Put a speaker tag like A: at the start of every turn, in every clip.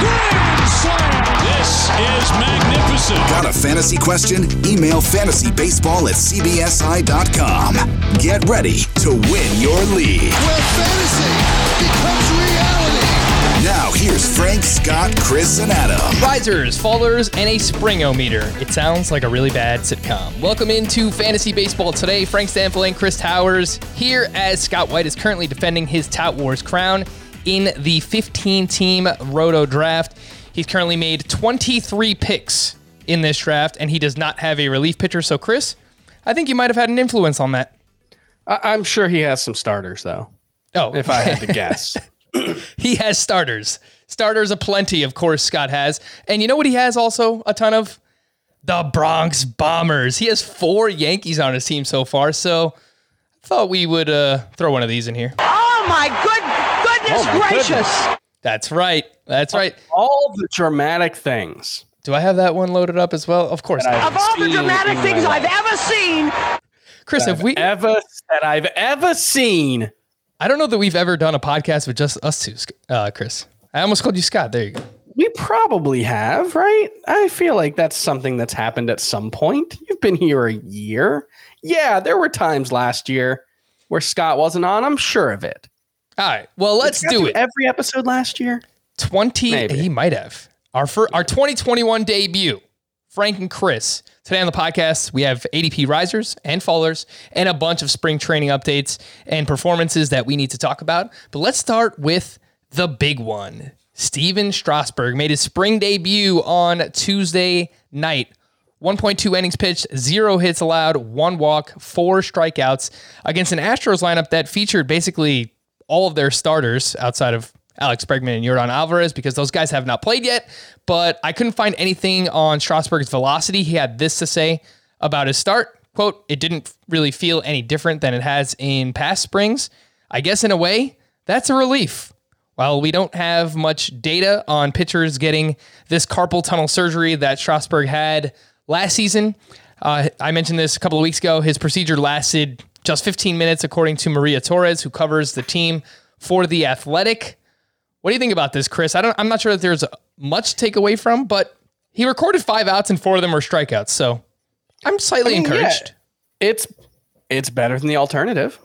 A: grand slam. This is magnificent.
B: Got a fantasy question? Email fantasybaseball at cbsi.com. Get ready to win your league.
C: where fantasy becomes reality.
B: Now, here's Frank, Scott, Chris, and Adam.
D: Risers, fallers, and a springometer. It sounds like a really bad sitcom. Welcome into Fantasy Baseball today. Frank Stanfield and Chris Towers here as Scott White is currently defending his Tout Wars crown in the 15 team Roto draft. He's currently made 23 picks in this draft, and he does not have a relief pitcher. So, Chris, I think you might have had an influence on that.
E: I- I'm sure he has some starters though.
D: Oh,
E: If I had to guess,
D: he has starters. Starters aplenty, of course, Scott has. And you know what he has also a ton of? The Bronx Bombers. He has four Yankees on his team so far. So I thought we would uh, throw one of these in here.
F: Oh my good goodness
E: Oh, my
F: gracious!
D: That's right. That's right.
E: all the dramatic things.
D: Do I have that one loaded up as well? Of course.
E: That
F: Of all the dramatic things I've ever seen,
D: Chris, have we?
E: ever that I've ever seen.
D: I don't know that we've ever done a podcast with just us two, uh, Chris. I almost called you Scott. There you go.
E: We probably have, right? I feel like that's something that's happened at some point. You've been here a year. Yeah, there were times last year where Scott wasn't on. I'm sure of it.
D: All right. Well, let's do it.
E: Every episode last year.
D: 20
E: Maybe.
D: he might have our fir- our 2021 debut frank and chris today on the podcast we have adp risers and fallers and a bunch of spring training updates and performances that we need to talk about but let's start with the big one stephen strasburg made his spring debut on tuesday night 1.2 innings pitched, zero hits allowed, one walk, four strikeouts against an Astros lineup that featured basically all of their starters outside of Alex Bregman and Yordan Alvarez because those guys have not played yet. But I couldn't find anything on Strasburg's velocity. He had this to say about his start. Quote, it didn't really feel any different than it has in past springs. I guess in a way, that's a relief. While we don't have much data on pitchers getting this carpal tunnel surgery that Strasburg had last season, uh, I mentioned this a couple of weeks ago. His procedure lasted just 15 minutes, according to Maria Torres, who covers the team for the Athletic. What do you think about this, Chris? I don't. I'm not sure that there's much to take away from, but he recorded five outs and four of them were strikeouts. So I'm slightly
E: I mean, yeah.
D: encouraged.
E: it's it's better than the alternative.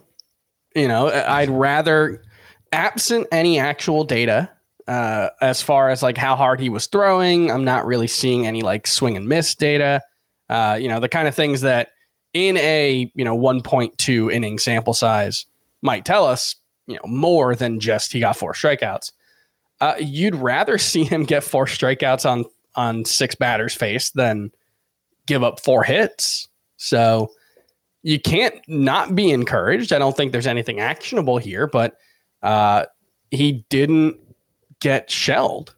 E: You know, I'd rather absent any actual data uh, as far as like how hard he was throwing. I'm not really seeing any like swing and miss data. Uh, you know, the kind of things that in a you know 1.2 inning sample size might tell us you know more than just he got four strikeouts. Uh, you'd rather see him get four strikeouts on on six batters face than give up four hits. So you can't not be encouraged. I don't think there's anything actionable here, but uh, he didn't get shelled.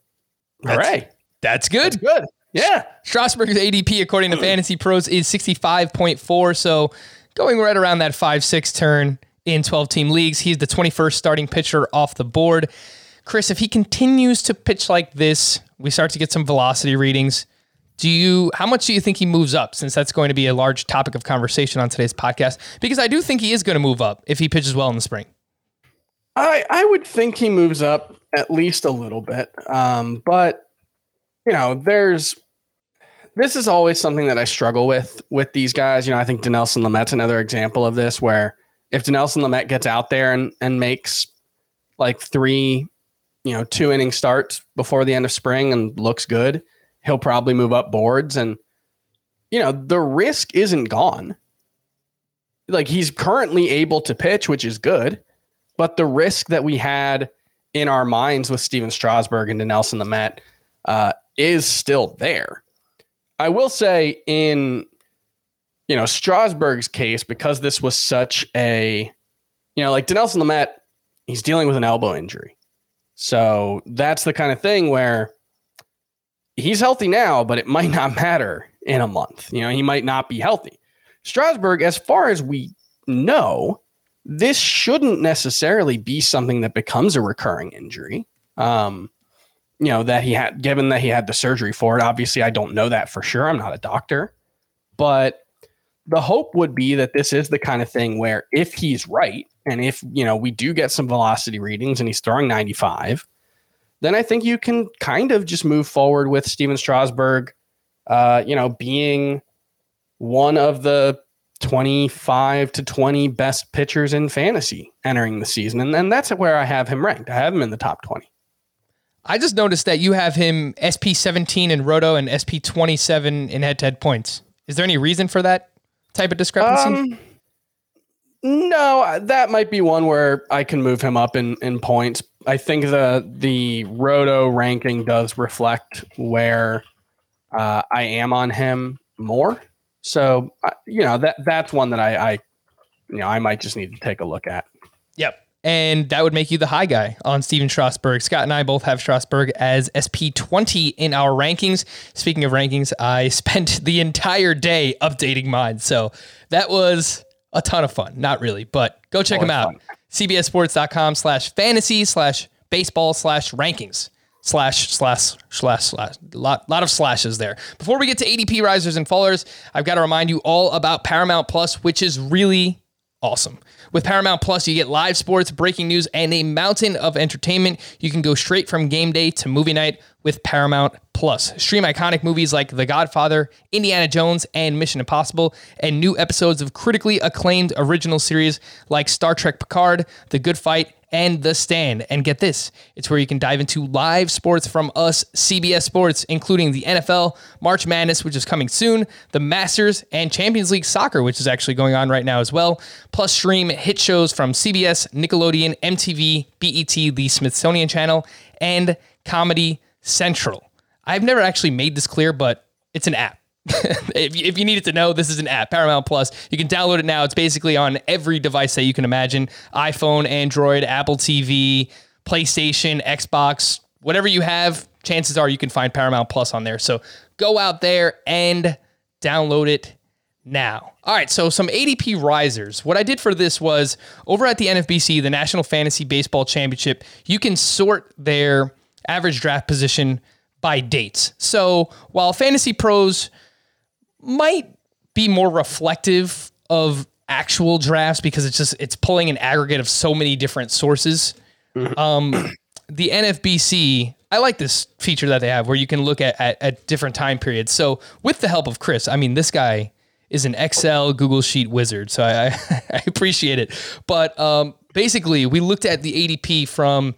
D: That's-
E: Hooray.
D: That's good.
E: Good. Yeah.
D: Strasburg's ADP, according to Fantasy Pros, is 65.4. So going right around that 5 6 turn in 12 team leagues. He's the 21st starting pitcher off the board. Chris, if he continues to pitch like this, we start to get some velocity readings. Do you how much do you think he moves up since that's going to be a large topic of conversation on today's podcast? Because I do think he is going to move up if he pitches well in the spring.
E: I, I would think he moves up at least a little bit. Um, but you know, there's this is always something that I struggle with with these guys. You know, I think Dinelson Lamet's another example of this where if Dinelson Lamet gets out there and, and makes like three, you know, two inning starts before the end of spring and looks good, he'll probably move up boards. And, you know, the risk isn't gone. Like he's currently able to pitch, which is good, but the risk that we had in our minds with Stephen Strasburg and Dinelson Lamet uh, is still there. I will say in you know Strasburg's case because this was such a you know like Dinelson Lamet he's dealing with an elbow injury. So that's the kind of thing where he's healthy now, but it might not matter in a month. You know, he might not be healthy. Strasburg, as far as we know, this shouldn't necessarily be something that becomes a recurring injury. Um, you know, that he had, given that he had the surgery for it. Obviously, I don't know that for sure. I'm not a doctor, but the hope would be that this is the kind of thing where if he's right, and if, you know, we do get some velocity readings and he's throwing 95, then I think you can kind of just move forward with Stephen Strasburg, uh, you know, being one of the 25 to 20 best pitchers in fantasy entering the season. And then that's where I have him ranked. I have him in the top 20.
D: I just noticed that you have him SP 17 in Roto and SP 27 in head to head points. Is there any reason for that type of discrepancy?
E: Um, no, that might be one where I can move him up in, in points. I think the the Roto ranking does reflect where uh, I am on him more. So you know that that's one that I, I you know I might just need to take a look at.
D: And that would make you the high guy on Stephen Strasburg. Scott and I both have Strasburg as SP20 in our rankings. Speaking of rankings, I spent the entire day updating mine. So that was a ton of fun. Not really, but go check them out. Fun. CBSSports.com slash fantasy slash baseball slash rankings slash slash slash slash lot lot of slashes there. Before we get to ADP risers and fallers, I've got to remind you all about Paramount Plus, which is really awesome. With Paramount Plus, you get live sports, breaking news, and a mountain of entertainment. You can go straight from game day to movie night with Paramount Plus. Stream iconic movies like The Godfather, Indiana Jones, and Mission Impossible, and new episodes of critically acclaimed original series like Star Trek Picard, The Good Fight, and The Stand. And get this it's where you can dive into live sports from us, CBS Sports, including the NFL, March Madness, which is coming soon, the Masters, and Champions League Soccer, which is actually going on right now as well. Plus, stream hit shows from CBS, Nickelodeon, MTV, BET, the Smithsonian Channel, and Comedy Central. I've never actually made this clear, but it's an app. if, if you needed to know, this is an app, Paramount Plus. You can download it now. It's basically on every device that you can imagine iPhone, Android, Apple TV, PlayStation, Xbox, whatever you have. Chances are you can find Paramount Plus on there. So go out there and download it now. All right, so some ADP risers. What I did for this was over at the NFBC, the National Fantasy Baseball Championship, you can sort their average draft position by dates. So while Fantasy Pros might be more reflective of actual drafts because it's just it's pulling an aggregate of so many different sources. Mm-hmm. Um, the NFBC, I like this feature that they have where you can look at, at, at different time periods. So with the help of Chris, I mean, this guy is an Excel Google Sheet wizard, so I, I appreciate it. But um, basically, we looked at the ADP from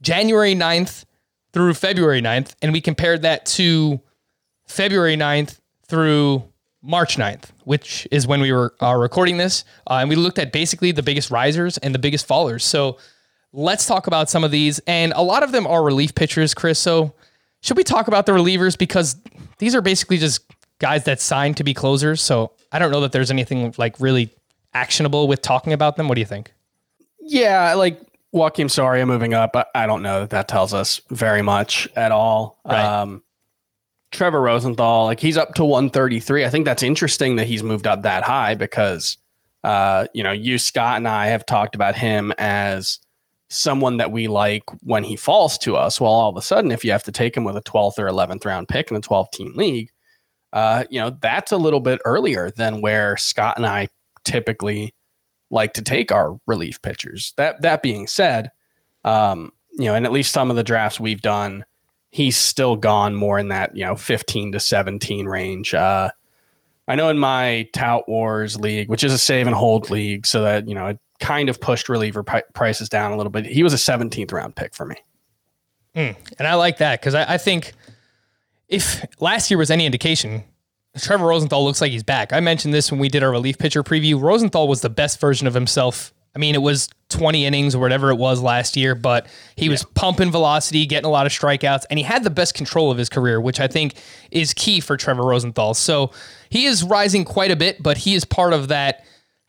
D: January 9th through February 9th, and we compared that to February 9th through March 9th, which is when we were are recording this. Uh, and we looked at basically the biggest risers and the biggest fallers. So let's talk about some of these. And a lot of them are relief pitchers, Chris. So should we talk about the relievers? Because these are basically just guys that signed to be closers. So I don't know that there's anything like really actionable with talking about them. What do you think?
E: Yeah, like Joakim Soria moving up, I don't know that that tells us very much at all. Right. Um, Trevor Rosenthal, like he's up to 133. I think that's interesting that he's moved up that high because, uh, you know, you, Scott, and I have talked about him as someone that we like when he falls to us. Well, all of a sudden, if you have to take him with a 12th or 11th round pick in a 12 team league, uh, you know, that's a little bit earlier than where Scott and I typically like to take our relief pitchers. That that being said, um, you know, and at least some of the drafts we've done, he's still gone more in that you know 15 to 17 range. Uh, I know in my Tout Wars league, which is a save and hold league, so that you know it kind of pushed reliever pri- prices down a little bit. He was a 17th round pick for me.
D: And I like that because I, I think if last year was any indication, Trevor Rosenthal looks like he's back. I mentioned this when we did our relief pitcher preview. Rosenthal was the best version of himself. I mean, it was 20 innings or whatever it was last year, but he was pumping velocity, getting a lot of strikeouts, and he had the best control of his career, which I think is key for Trevor Rosenthal. So he is rising quite a bit, but he is part of that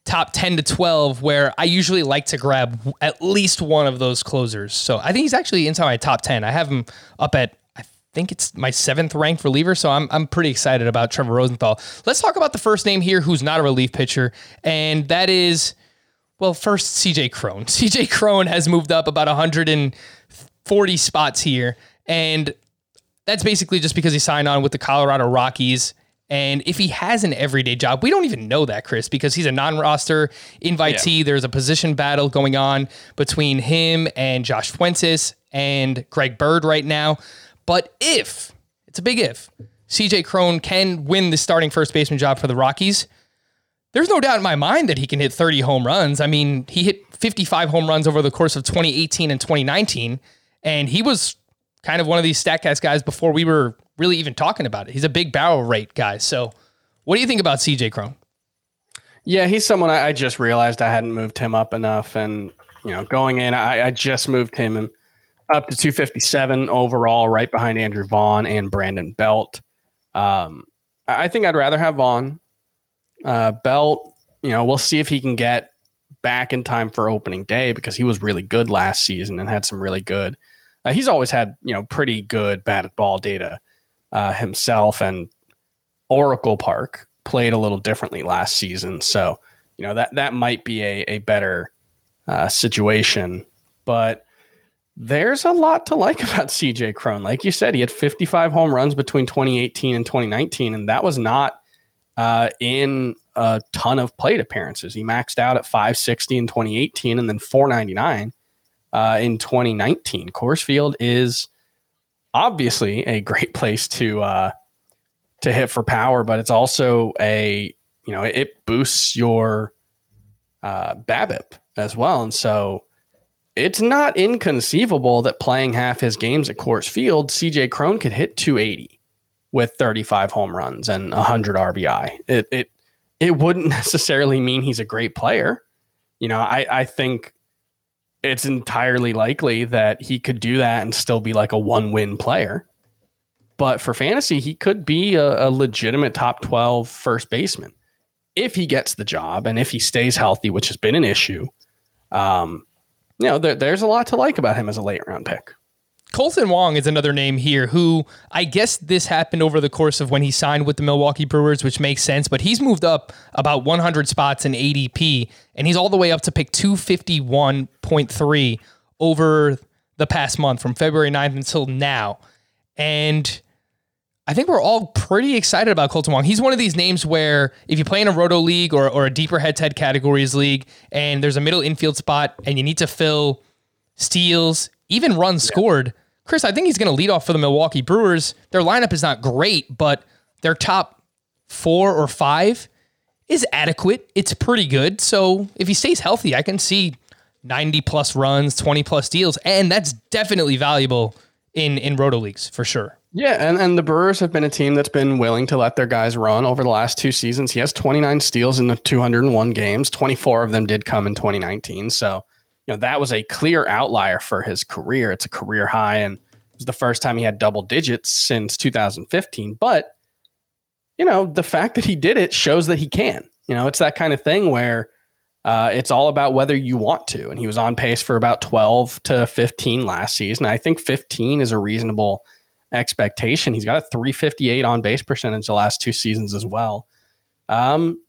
D: top 10 to 12 where I usually like to grab at least one of those closers. So I think he's actually inside my top 10. I have him up at think it's my seventh ranked reliever, so I'm, I'm pretty excited about Trevor Rosenthal. Let's talk about the first name here who's not a relief pitcher, and that is, well, first CJ Cron. CJ Cron has moved up about 140 spots here, and that's basically just because he signed on with the Colorado Rockies. And if he has an everyday job, we don't even know that, Chris, because he's a non roster invitee. There's a position battle going on between him and Josh Fuentes and Greg Bird right now. But if, it's a big if, CJ Cron can win the starting first baseman job for the Rockies, there's no doubt in my mind that he can hit 30 home runs. I mean, he hit 55 home runs over the course of 2018 and 2019, and he was kind of one of these StatCast guys before we were really even talking about it. He's a big barrel rate guy. So, what do you think about CJ Cron?
E: Yeah, he's someone I, just realized I hadn't moved him up enough, and you know, going in, I, I just moved him in- up to 257 overall, right behind Andrew Vaughn and Brandon Belt. Um, I think I'd rather have Vaughn. Uh, Belt, you know, we'll see if he can get back in time for opening day because he was really good last season and had some really good. Uh, he's always had you know pretty good batted ball data uh, himself, and Oracle Park played a little differently last season, so you know that that might be a a better uh, situation, but. There's a lot to like about CJ Cron. Like you said, he had 55 home runs between 2018 and 2019, and that was not uh, in a ton of plate appearances. He maxed out at 560 in 2018 and then 499 uh, in 2019. Coors Field is obviously a great place to uh, to hit for power, but it's also a you know it boosts your uh, BABIP as well, and so it's not inconceivable that playing half his games at Coors Field, CJ Cron could hit 280 with 35 home runs and 100 RBI. It it it wouldn't necessarily mean he's a great player. You know, I I think it's entirely likely that he could do that and still be like a one win player. But for fantasy, he could be a, a legitimate top 12 first baseman if he gets the job and if he stays healthy, which has been an issue. Um, you know, there, there's a lot to like about him as a late round pick.
D: Kolten Wong is another name here who I guess this happened over the course of when he signed with the Milwaukee Brewers, which makes sense, but he's moved up about 100 spots in ADP and he's all the way up to pick 251.3 over the past month from February 9th until now. And I think we're all pretty excited about Kolten Wong. He's one of these names where if you play in a roto league or, or a deeper head to head categories league and there's a middle infield spot and you need to fill steals, even runs scored, Chris, I think he's going to lead off for the Milwaukee Brewers. Their lineup is not great, but their top four or five is adequate. It's pretty good. So if he stays healthy, I can see 90 plus runs, 20 plus deals, and that's definitely valuable in in roto leagues for sure.
E: Yeah, and, and the Brewers have been a team that's been willing to let their guys run over the last two seasons. He has 29 steals in the 201 games. 24 of them did come in 2019. So, you know, that was a clear outlier for his career. It's a career high, and it was the first time he had double digits since 2015. But, you know, the fact that he did it shows that he can. You know, it's that kind of thing where uh, it's all about whether you want to. And he was on pace for about 12 to 15 last season. I think 15 is a reasonable expectation. He's got a 358 on base percentage the last two seasons as well. Um,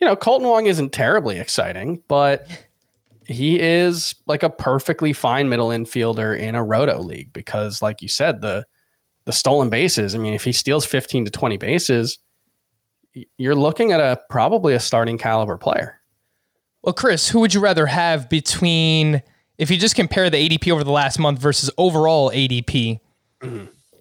E: you know, Kolten Wong isn't terribly exciting, but he is like a perfectly fine middle infielder in a roto league because, like you said, the the stolen bases. I mean, if he steals 15 to 20 bases, you're looking at a probably a starting caliber player.
D: Well, Chris, who would you rather have between if you just compare the ADP over the last month versus overall ADP?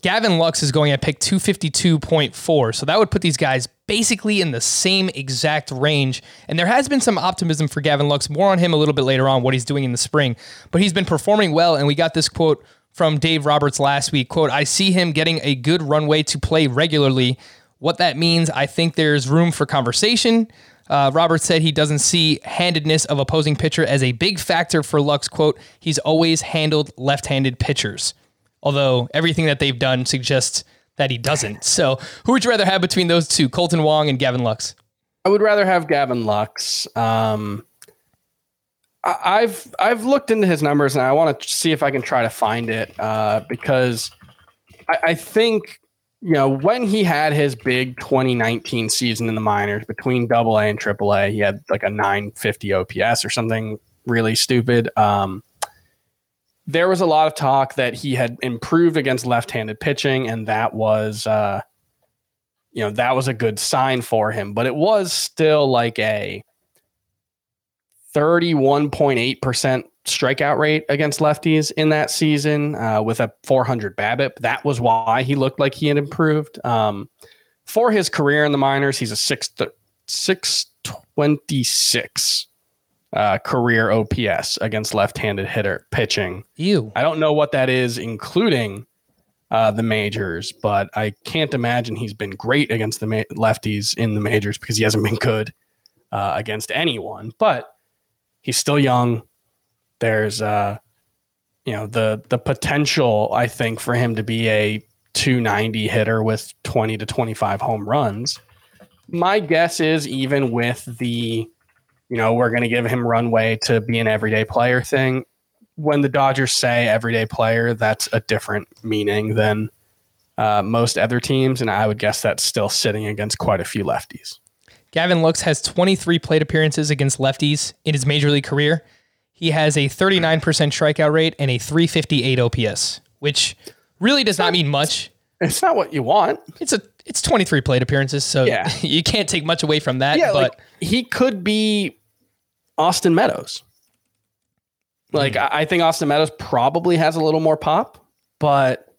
D: Gavin Lux is going at pick 252.4. So that would put these guys basically in the same exact range. And there has been some optimism for Gavin Lux. More on him a little bit later on, what he's doing in the spring. But he's been performing well. And we got this quote from Dave Roberts last week. Quote, I see him getting a good runway to play regularly. What that means, I think there's room for conversation. Uh, Roberts said he doesn't see handedness of opposing pitcher as a big factor for Lux. Quote, he's always handled left handed pitchers although everything that they've done suggests that he doesn't. So, who would you rather have between those two, Kolten Wong and Gavin Lux?
E: I would rather have Gavin Lux. Um, I've I've looked into his numbers and I want to see if I can try to find it uh, because I, I think you know when he had his big 2019 season in the minors between Double A and Triple A, he had like a 950 OPS or something really stupid. Um, there was a lot of talk that he had improved against left-handed pitching, and that was, uh, you know, that was a good sign for him. But it was still like a thirty-one point eight percent strikeout rate against lefties in that season, uh, with a four hundred BABIP. That was why he looked like he had improved. Um, for his career in the minors, he's a six six twenty six uh, career OPS against left-handed hitter pitching.
D: You.
E: I don't know what that is, including uh, the majors, but I can't imagine he's been great against the ma- lefties in the majors because he hasn't been good uh, against anyone. But he's still young. There's, uh, you know, the the potential I think for him to be a 290 hitter with 20 to 25 home runs. My guess is even with the you know, we're going to give him runway to be an everyday player thing. When the Dodgers say everyday player, that's a different meaning than uh, most other teams. And I would guess that's still sitting against quite a few lefties.
D: Gavin Lux has 23 plate appearances against lefties in his major league career. He has a 39% strikeout rate and a 358 OPS, which really does not mean much.
E: It's not what you want.
D: It's a it's 23 plate appearances, so
E: Yeah.
D: you can't take much away from that.
E: Yeah,
D: but
E: like he could be Austin Meadows. Like I I think Austin Meadows probably has a little more pop, but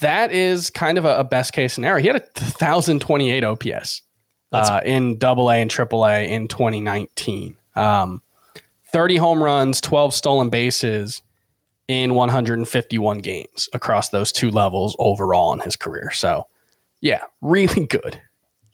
E: that is kind of a, a best case scenario. He had a thousand twenty eight OPS uh, in Double A and Triple A in 2019. Um, 30 home runs, 12 stolen bases in 151 games across those two levels overall in his career. So, yeah, really good.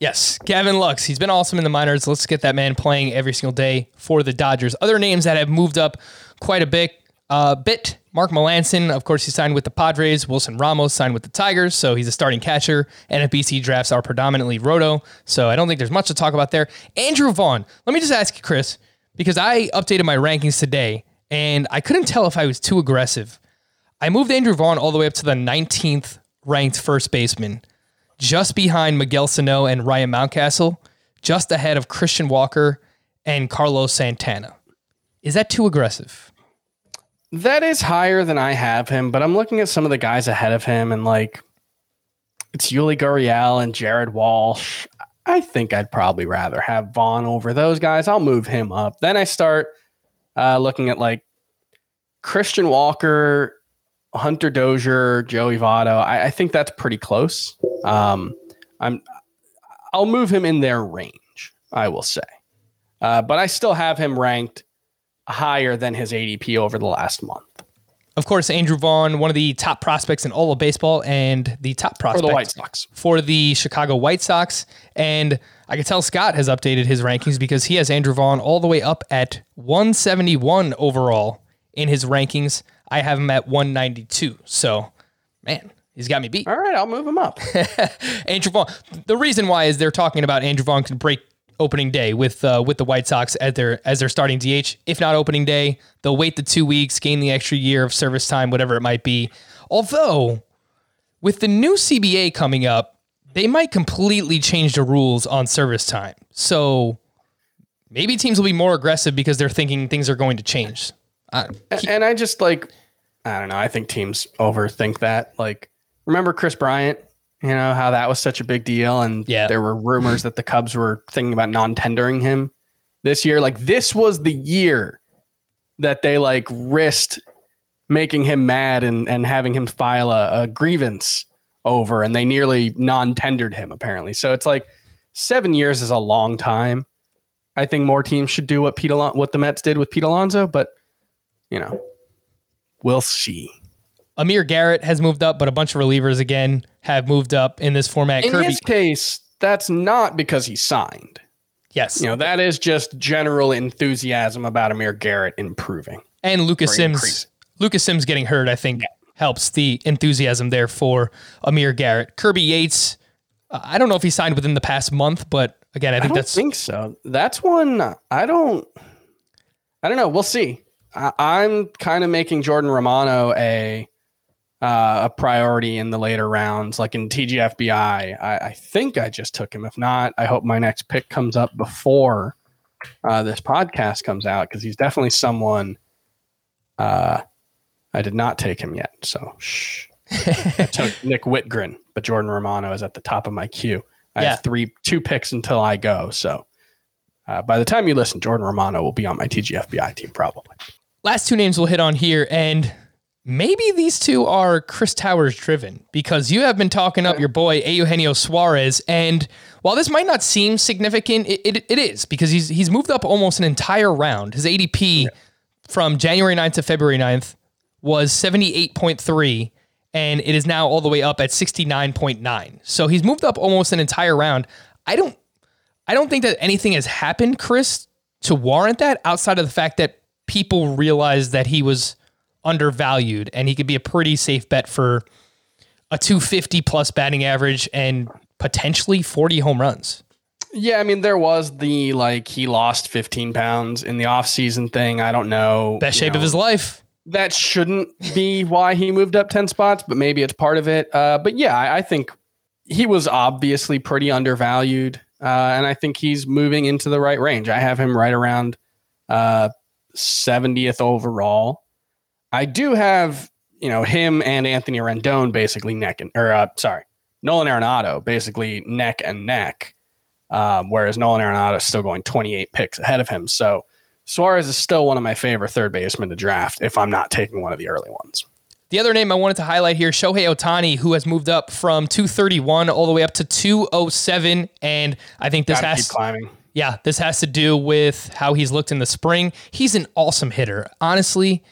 D: Yes, Gavin Lux. He's been awesome in the minors. Let's get that man playing every single day for the Dodgers. Other names that have moved up quite a bit. Uh, bit Mark Melancon, of course, he signed with the Padres. Wilson Ramos signed with the Tigers, so he's a starting catcher. NFBC drafts are predominantly roto, so I don't think there's much to talk about there. Andrew Vaughn. Let me just ask you, Chris, because I updated my rankings today, and I couldn't tell if I was too aggressive. I moved Andrew Vaughn all the way up to the 19th ranked first baseman just behind Miguel Sano and Ryan Mountcastle, just ahead of Christian Walker and Carlos Santana. Is that too aggressive?
E: That is higher than I have him, but I'm looking at some of the guys ahead of him and like it's Yuli Gurriel and Jared Walsh. I think I'd probably rather have Vaughn over those guys. I'll move him up. Then I start uh, looking at like Christian Walker, Hunter Dozier, Joey Votto. I, I think that's pretty close. Um, I'm I'll move him in their range. I will say, uh, but I still have him ranked higher than his ADP over the last month
D: Of course, Andrew Vaughn, one of the top prospects in all of baseball, and the top prospect for
E: the White Sox.
D: for the Chicago White Sox. And I can tell Scott has updated his rankings because he has Andrew Vaughn all the way up at 171 overall in his rankings. I have him at 192. So, man, he's got me beat.
E: All right, I'll move him up.
D: Andrew Vaughn. The reason why is they're talking about Andrew Vaughn can break opening day with uh, with the White Sox as their as their starting DH. If not opening day, they'll wait the two weeks, gain the extra year of service time, whatever it might be. Although, with the new CBA coming up, they might completely change the rules on service time. So maybe teams will be more aggressive because they're thinking things are going to change.
E: And I just like, I don't know. I think teams overthink that. Like, remember Kris Bryant? You know how that was such a big deal, and
D: Yeah.
E: there were rumors that the Cubs were thinking about non-tendering him this year. Like, this was the year that they like risked making him mad and and having him file a, a grievance over, and they nearly non-tendered him apparently. So it's like seven years is a long time. I think more teams should do what Pete Alon- what the Mets did with Pete Alonso, but you know, we'll see.
D: Amir Garrett has moved up, but a bunch of relievers again have moved up in this format.
E: In
D: Kirby,
E: his case, that's not because he signed.
D: yes,
E: You know, that is just general enthusiasm about Amir Garrett improving.
D: and Lucas Sims. Lucas Sims getting hurt, I think, helps the enthusiasm there for Amir Garrett. Kirby Yates. uh, I don't know if he signed within the past month, but again, I
E: I
D: think
E: don't
D: that's
E: think so. That's one I don't. I don't know. We'll see. I, I'm kind of making Jordan Romano a uh, a priority in the later rounds, like in TGFBI. I, I think I just took him. If not, I hope my next pick comes up before uh, this podcast comes out because he's definitely someone. Uh, I did not take him yet, so shh. I took Nick Wittgren, but Jordan Romano is at the top of my queue. I
D: Yeah.
E: have three, two picks until I go. So uh, by the time you listen, Jordan Romano will be on my TGFBI team probably.
D: Last two names we'll hit on here, and maybe these two are Chris Towers driven because you have been talking up your boy Eugenio Suarez, and while this might not seem significant, it, it, it is because he's he's moved up almost an entire round. His ADP from January 9th to February 9th was 78.3 and it is now all the way up at 69.9. So he's moved up almost an entire round. I don't I don't think that anything has happened, Chris, to warrant that outside of the fact that people realized that he was undervalued and he could be a pretty safe bet for a 250 plus batting average and potentially 40 home runs.
E: Yeah, I mean there was the like he lost 15 pounds in the offseason thing. I don't know.
D: Best shape of his life.
E: That shouldn't be why he moved up 10 spots, but maybe it's part of it. Uh, but yeah, I, I think he was obviously pretty undervalued. Uh, and I think he's moving into the right range. I have him right around uh, 70th overall. I do have, you know, him and Anthony Rendon basically neck and, or uh, sorry, Nolan Arenado basically neck and neck. Um, whereas Nolan Arenado is still going 28 picks ahead of him. So Suarez is still one of my favorite third basemen to draft if I'm not taking one of the early ones.
D: The other name I wanted to highlight here, Shohei Ohtani, who has moved up from 231 all the way up to 207. And I think this
E: Gotta
D: has
E: keep climbing.
D: Yeah, this has to do with how he's looked in the spring. He's an awesome hitter. Honestly,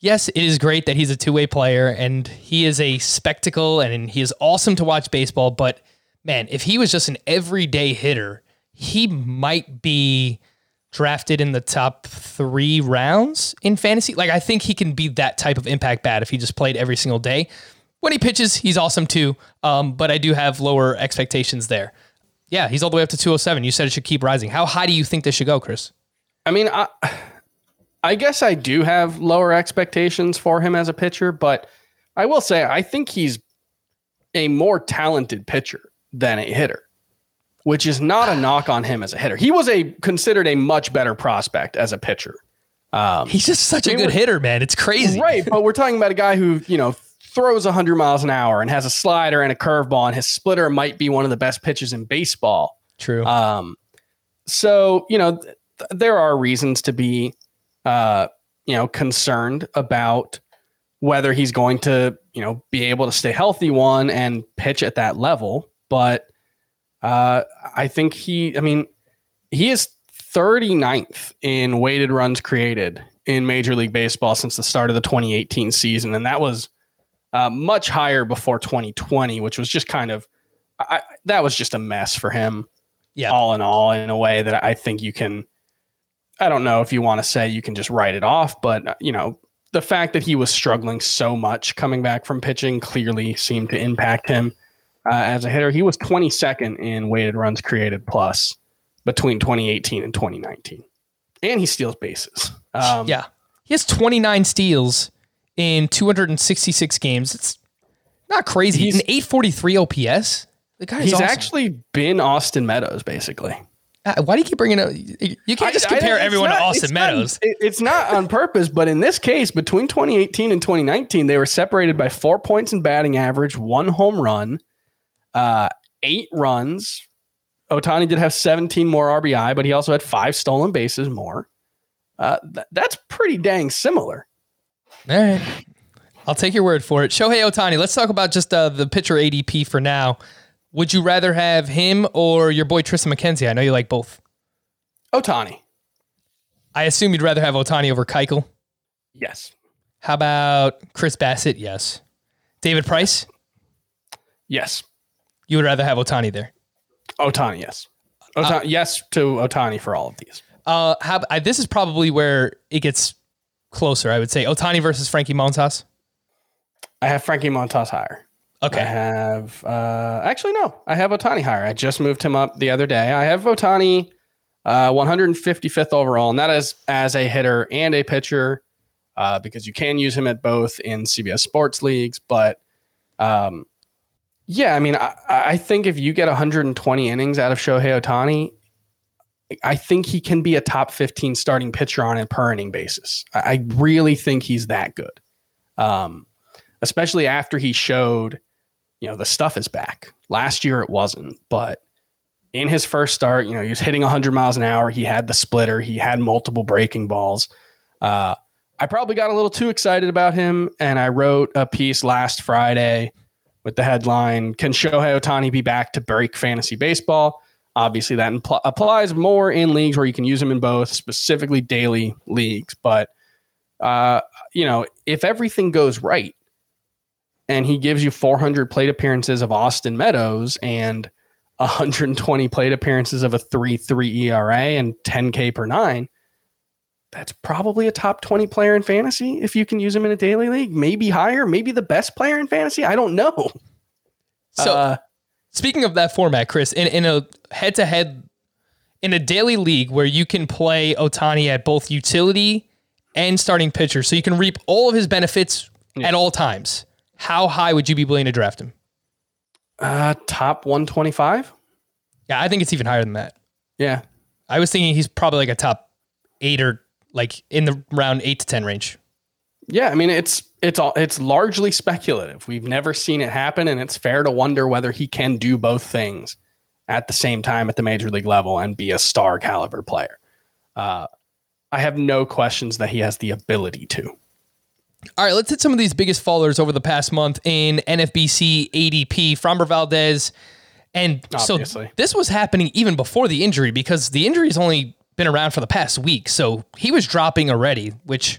D: yes, it is great that he's a two way player and he is a spectacle and he is awesome to watch baseball. But man, if he was just an everyday hitter, he might be drafted in the top three rounds in fantasy. Like, I think he can be that type of impact bat if he just played every single day. When he pitches, he's awesome too. Um, but I do have lower expectations there. Yeah, he's all the way up to 207. You said it should keep rising. How high do you think this should go, Chris?
E: I mean, I, I guess I do have lower expectations for him as a pitcher, but I will say I think he's a more talented pitcher than a hitter, which is not a knock on him as a hitter. He was a considered a much better prospect as a pitcher. Um,
D: He's just such a good hitter, man. It's crazy.
E: Right, but we're talking about a guy who, you know, throws 100 miles an hour and has a slider and a curveball, and his splitter might be one of the best pitches in baseball.
D: True.
E: Um, so you know, th- there are reasons to be, uh, you know, concerned about whether he's going to, you know, be able to stay healthy one and pitch at that level. But uh, I think he, I mean, he is 39th in weighted runs created in Major League Baseball since the start of the 2018 season, and that was uh, much higher before 2020, which was just kind of I, that was just a mess for him
D: yeah.
E: all in all in a way that I think you can I don't know if you want to say you can just write it off, but uh, you know, the fact that he was struggling so much coming back from pitching clearly seemed to impact him uh, as a hitter. He was 22nd in weighted runs created plus between 2018 and 2019. And he steals bases. Um,
D: yeah. He has 29 steals in 266 games. It's not crazy.
E: He's-
D: An 843 OPS. The guy's
E: He's
D: awesome.
E: actually been Austin Meadows, basically.
D: Uh, Why do you keep bringing up? You can't just
E: I- I-
D: compare
E: it's
D: everyone
E: not-
D: to Austin
E: it's
D: Meadows.
E: it- it's not on purpose, but in this case, between 2018 and 2019, they were separated by four points in batting average, one home run, uh, eight runs. Ohtani did have 17 more RBI, but he also had five stolen bases more. Uh, th- that's pretty dang similar.
D: All right. I'll take your word for it. Shohei Ohtani. Let's talk about just uh, the pitcher ADP for now. Would you rather have him or your boy Triston McKenzie? I know you like both.
E: Ohtani.
D: I assume you'd rather have Ohtani over Keuchel.
E: Yes.
D: How about Chris Bassitt? Yes. David Price?
E: Yes.
D: You would rather have Ohtani there.
E: Ohtani. Yes. Ohtani, yes to Ohtani for all of these.
D: Uh, how, I, this is probably where it gets closer. I would say Ohtani versus Frankie Montas.
E: I have Frankie Montas higher.
D: Okay.
E: I have uh actually no, I have Ohtani higher. I just moved him up the other day. I have Ohtani uh 155th overall, and that is as a hitter and a pitcher, uh, because you can use him at both in CBS sports leagues. But um yeah, I mean, I, I think if you get 120 innings out of Shohei Ohtani, I think he can be a top 15 starting pitcher on a per inning basis. I, really think he's that good. Um, especially after he showed, you know, the stuff is back. Last year it wasn't, but in his first start, you know, he was hitting 100 miles an hour. He had the splitter, he had multiple breaking balls. Uh, I probably got a little too excited about him, and I wrote a piece last Friday with the headline Can Shohei Ohtani be back to break fantasy baseball? Obviously, that impl- applies more in leagues where you can use them in both, specifically daily leagues. But, uh, you know, if everything goes right, and he gives you 400 plate appearances of Austin Meadows and 120 plate appearances of a 3 3 ERA and 10K per nine, that's probably a top 20 player in fantasy if you can use him in a daily league. Maybe higher, maybe the best player in fantasy. I don't know.
D: So
E: Uh,
D: speaking of that format, Chris, in, in a head to head, in a daily league where you can play Ohtani at both utility and starting pitcher, so you can reap all of his benefits at all times, how high would you be willing to draft him?
E: uh, top 125.
D: Yeah, I think it's even higher than that.
E: Yeah.
D: I was thinking he's probably like a top eight or like in the round eight to 10 range.
E: Yeah, I mean it's it's all it's largely speculative. We've never seen it happen, and it's fair to wonder whether he can do both things at the same time at the major league level and be a star caliber player. Uh, I have no questions that he has the ability to.
D: All right, let's hit some of these biggest fallers over the past month in NFBC ADP. Framber Valdez. And
E: Obviously.
D: so this was happening even before the injury because the injury's only been around for the past week. So he was dropping already, which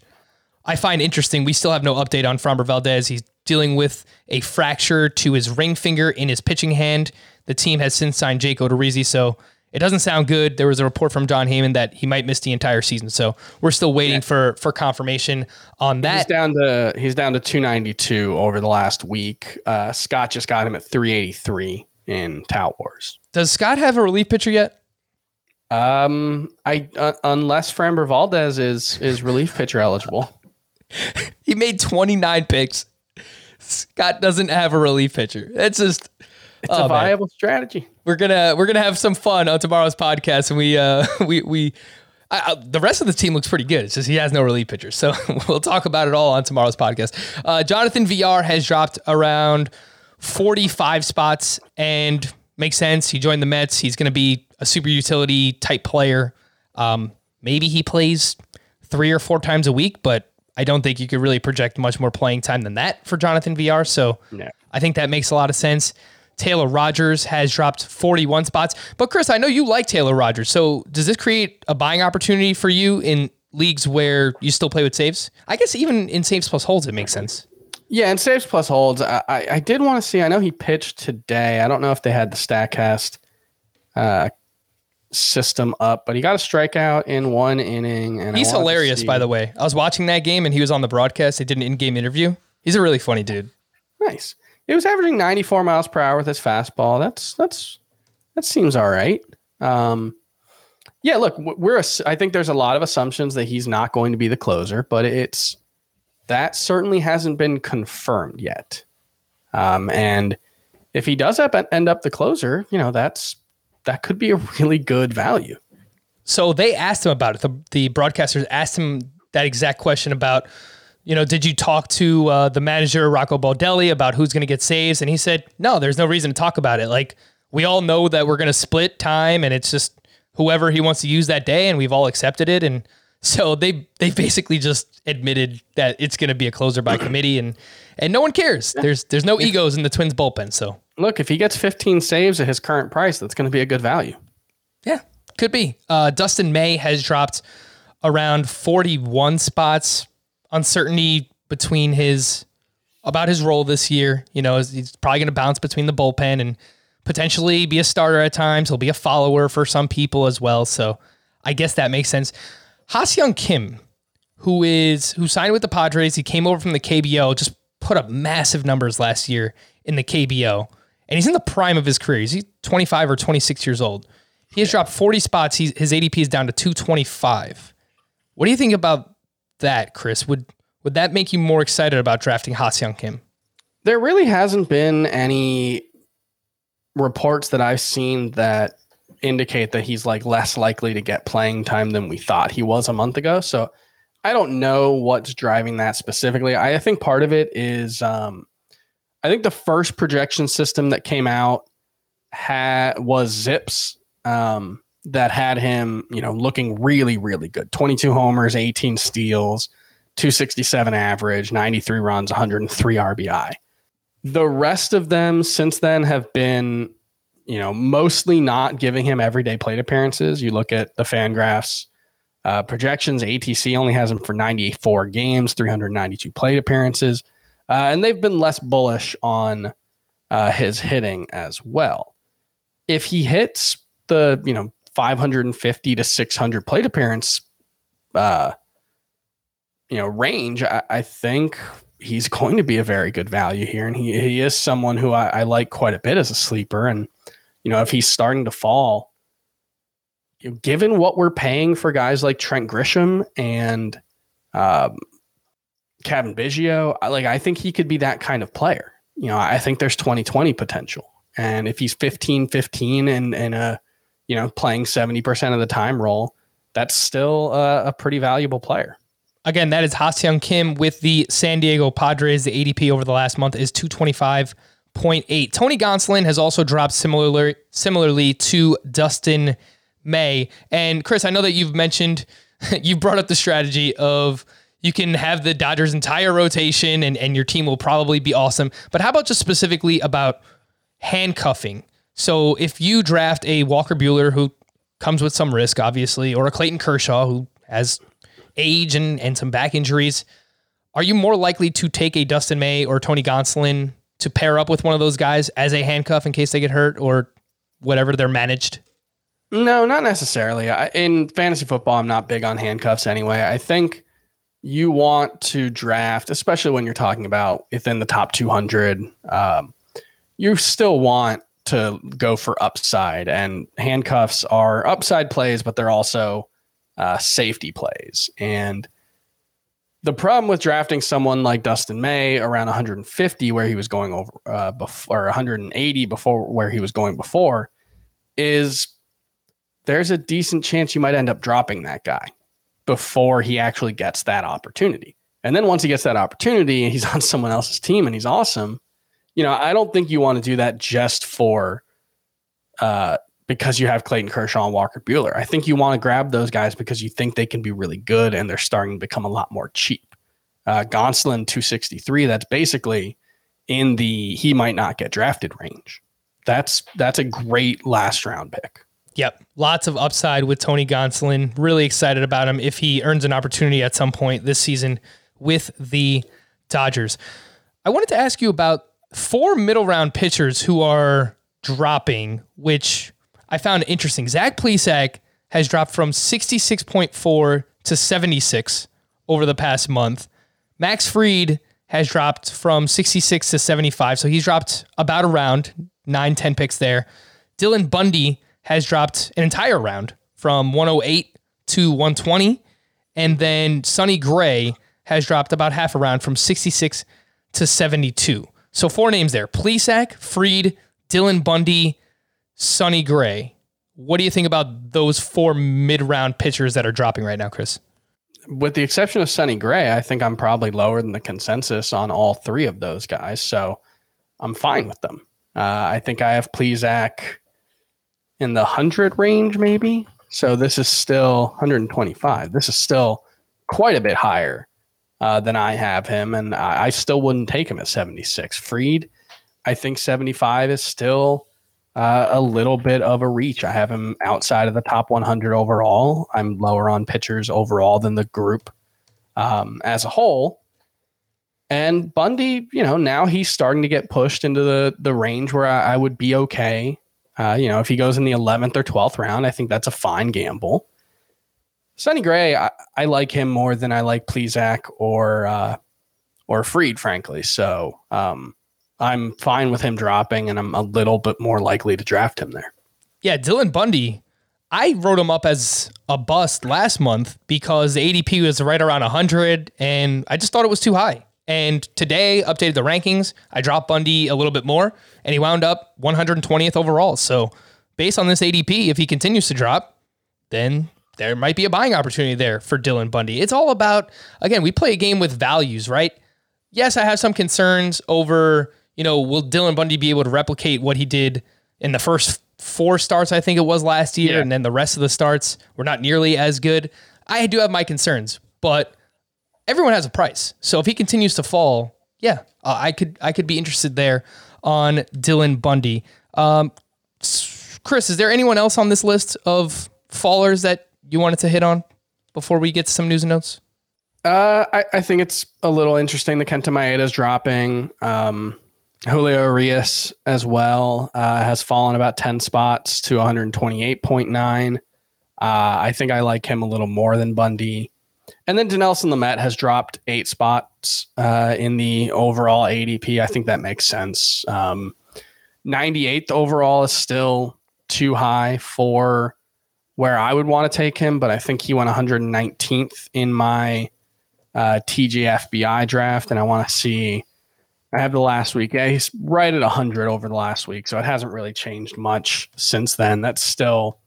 D: I find interesting. We still have no update on Framber Valdez. He's dealing with a fracture to his ring finger in his pitching hand. The team has since signed Jake Odorizzi, so it doesn't sound good. There was a report from Jon Heyman that he might miss the entire season. So we're still waiting for for confirmation on that.
E: He's down to he's down to 292 over the last week. Uh, Scott just got him at 383 in Tout Wars.
D: Does Scott have a relief pitcher yet?
E: Um, I uh, unless Framber Valdez is is relief pitcher eligible.
D: He made 29 picks. Scott doesn't have a relief pitcher. It's just
E: It's
D: Oh,
E: a
D: man.
E: viable strategy.
D: we're gonna we're gonna have some fun on tomorrow's podcast, and we uh we we. I, I, the rest of the team looks pretty good. It's just he has no relief pitchers, so we'll talk about it all on tomorrow's podcast. Uh, Jonathan Villar has dropped around forty-five spots, and makes sense. He joined the Mets. He's going to be a super utility type player. Um, maybe he plays three or four times a week, but I don't think you could really project much more playing time than that for Jonathan Villar. So
E: No.
D: I think that makes a lot of sense. Taylor Rogers has dropped 41 spots. But Chris, I know you like Taylor Rogers. So does this create a buying opportunity for you in leagues where you still play with saves? I guess even in saves plus holds, it makes sense.
E: Yeah, and saves plus holds. I, I, I did want to see. I know he pitched today. I don't know if they had the Statcast uh, system up, but he got a strikeout in one inning. And
D: He's hilarious,
E: see-
D: by the way. I was watching that game and he was on the broadcast. They did an in-game interview. He's a really funny dude.
E: Nice. He was averaging 94 miles per hour with his fastball. That's that's that seems all right. Um, yeah, look, we're. I think there's a lot of assumptions that he's not going to be the closer, but it's that certainly hasn't been confirmed yet. Um, and if he does up, end up the closer, you know, that's that could be a really good value.
D: So they asked him about it. The, the broadcasters asked him that exact question about, you know, did you talk to uh, the manager, Rocco Baldelli, about who's going to get saves? And he said, no, there's no reason to talk about it. Like, we all know that we're going to split time and it's just whoever he wants to use that day. And we've all accepted it. And So they they basically just admitted that it's going to be a closer by committee, and and no one cares. There's there's no egos in the Twins bullpen. So
E: Look, if he gets 15 saves at his current price, that's going to be a good value.
D: yeah, could be. Uh, Dustin May has dropped around 41 spots. Uncertainty between his about his role this year. You know, he's probably going to bounce between the bullpen and potentially be a starter at times. He'll be a follower for some people as well. So I guess that makes sense. Young Kim, who is who signed with the Padres, he came over from the KBO, just put up massive numbers last year in the KBO, and he's in the prime of his career. He's 25 or 26 years old. He has dropped 40 spots. He's, his ADP is down to 225. What do you think about that, Chris? Would would that make you more excited about drafting Ha-Seong Kim?
E: There really hasn't been any reports that I've seen that indicate that he's like less likely to get playing time than we thought he was a month ago. So I don't know what's driving that specifically. I think part of it is um, I think the first projection system that came out had was Zips um, that had him, you know, looking really, really good. 22 homers, 18 steals, 267 average, 93 runs, 103 RBI. The rest of them since then have been, you know, mostly not giving him everyday plate appearances. You look at the Fangraphs uh, projections, ATC only has him for 94 games, 392 plate appearances, uh, and they've been less bullish on uh, his hitting as well. If he hits the, you know, 550 to 600 plate appearance, uh, you know, range, I, I think he's going to be a very good value here. And he, he is someone who I, I like quite a bit as a sleeper. And, you know, if he's starting to fall, given what we're paying for guys like Trent Grisham and um, Cavan Biggio, like I think he could be that kind of player. You know, I think there's 2020 potential. And if he's 15 15 and, and a, you know, playing 70% of the time role, that's still a, a pretty valuable player.
D: Again, that is Ha-Seong Kim with the San Diego Padres. The ADP over the last month is 225.8. Tony Gonsolin has also dropped similarly, similarly to Dustin May. And Chris, I know that you've mentioned, you brought up the strategy of you can have the Dodgers' entire rotation and, and your team will probably be awesome. But how about just specifically about handcuffing? So if you draft a Walker Buehler who comes with some risk, obviously, or a Clayton Kershaw who has age and, and some back injuries, are you more likely to take a Dustin May or Tony Gonsolin to pair up with one of those guys as a handcuff in case they get hurt or whatever they're managed?
E: No, not necessarily. I, in fantasy football, I'm not big on handcuffs anyway. I think you want to draft, especially when you're talking about within the top 200. Um, you still want to go for upside, and handcuffs are upside plays, but they're also uh, safety plays. And the problem with drafting someone like Dustin May around 150, where he was going over uh, before, or 180 before where he was going before, is there's a decent chance you might end up dropping that guy before he actually gets that opportunity. And then once he gets that opportunity and he's on someone else's team and he's awesome, you know, I don't think you want to do that just for uh, because you have Clayton Kershaw and Walker Buehler. I think you want to grab those guys because you think they can be really good and they're starting to become a lot more cheap. Uh, Gonsolin 263, that's basically in the he might not get drafted range. That's that's a great last round pick.
D: Yep. Lots of upside with Tony Gonsolin. Really excited about him if he earns an opportunity at some point this season with the Dodgers. I wanted to ask you about four middle round pitchers who are dropping, which I found interesting. Zach Plesac has dropped from 66.4 to 76 over the past month. Max Fried has dropped from 66 to 75. So he's dropped about around round, nine, 10 picks there. Dylan Bundy has dropped an entire round from 108 to 120. And then Sonny Gray has dropped about half a round from 66 to 72. So four names there Plesac, Fried, Dylan Bundy, Sonny Gray. What do you think about those four mid round pitchers that are dropping right now, Chris?
E: With the exception of Sonny Gray, I think I'm probably lower than the consensus on all three of those guys. So I'm fine with them. Uh, I think I have Plesac in the 100 range, maybe So this is still 125. This is still quite a bit higher uh, than I have him, and I, I still wouldn't take him at 76. Fried, I think 75 is still uh, a little bit of a reach. I have him outside of the top 100 overall. I'm lower on pitchers overall than the group um, as a whole. And Bundy, you know, now he's starting to get pushed into the the range where I, I would be okay. Uh, you know, if he goes in the 11th or 12th round, I think that's a fine gamble. Sonny Gray, I, I like him more than I like Plesac or uh, or Fried, frankly. So um, I'm fine with him dropping, and I'm a little bit more likely to draft him there.
D: Yeah, Dylan Bundy. I wrote him up as a bust last month because the ADP was right around 100, and I just thought it was too high. And today, updated the rankings. I dropped Bundy a little bit more, and he wound up 120th overall. So, based on this ADP, if he continues to drop, then there might be a buying opportunity there for Dylan Bundy. It's all about, again, we play a game with values, right? Yes, I have some concerns over, you know, will Dylan Bundy be able to replicate what he did in the first four starts, I think it was last year,
E: Yeah.
D: and then the rest of the starts were not nearly as good. I do have my concerns, but everyone has a price. So if he continues to fall, yeah, uh, I could I could be interested there on Dylan Bundy. Um, Chris, is there anyone else on this list of fallers that you wanted to hit on before we get to some news and notes?
E: Uh, I, I think it's a little interesting. The Kenta Maeda's dropping. Um, Julio Urías as well uh, has fallen about 10 spots to 128.9. Uh, I think I like him a little more than Bundy. And then Dinelson Lamet has dropped eight spots uh, in the overall ADP. I think that makes sense. Um, 98th overall is still too high for where I would want to take him, but I think he went 119th in my uh, TGFBI draft, and I want to see. I have the last week. Yeah, he's right at 100 over the last week, so it hasn't really changed much since then. That's still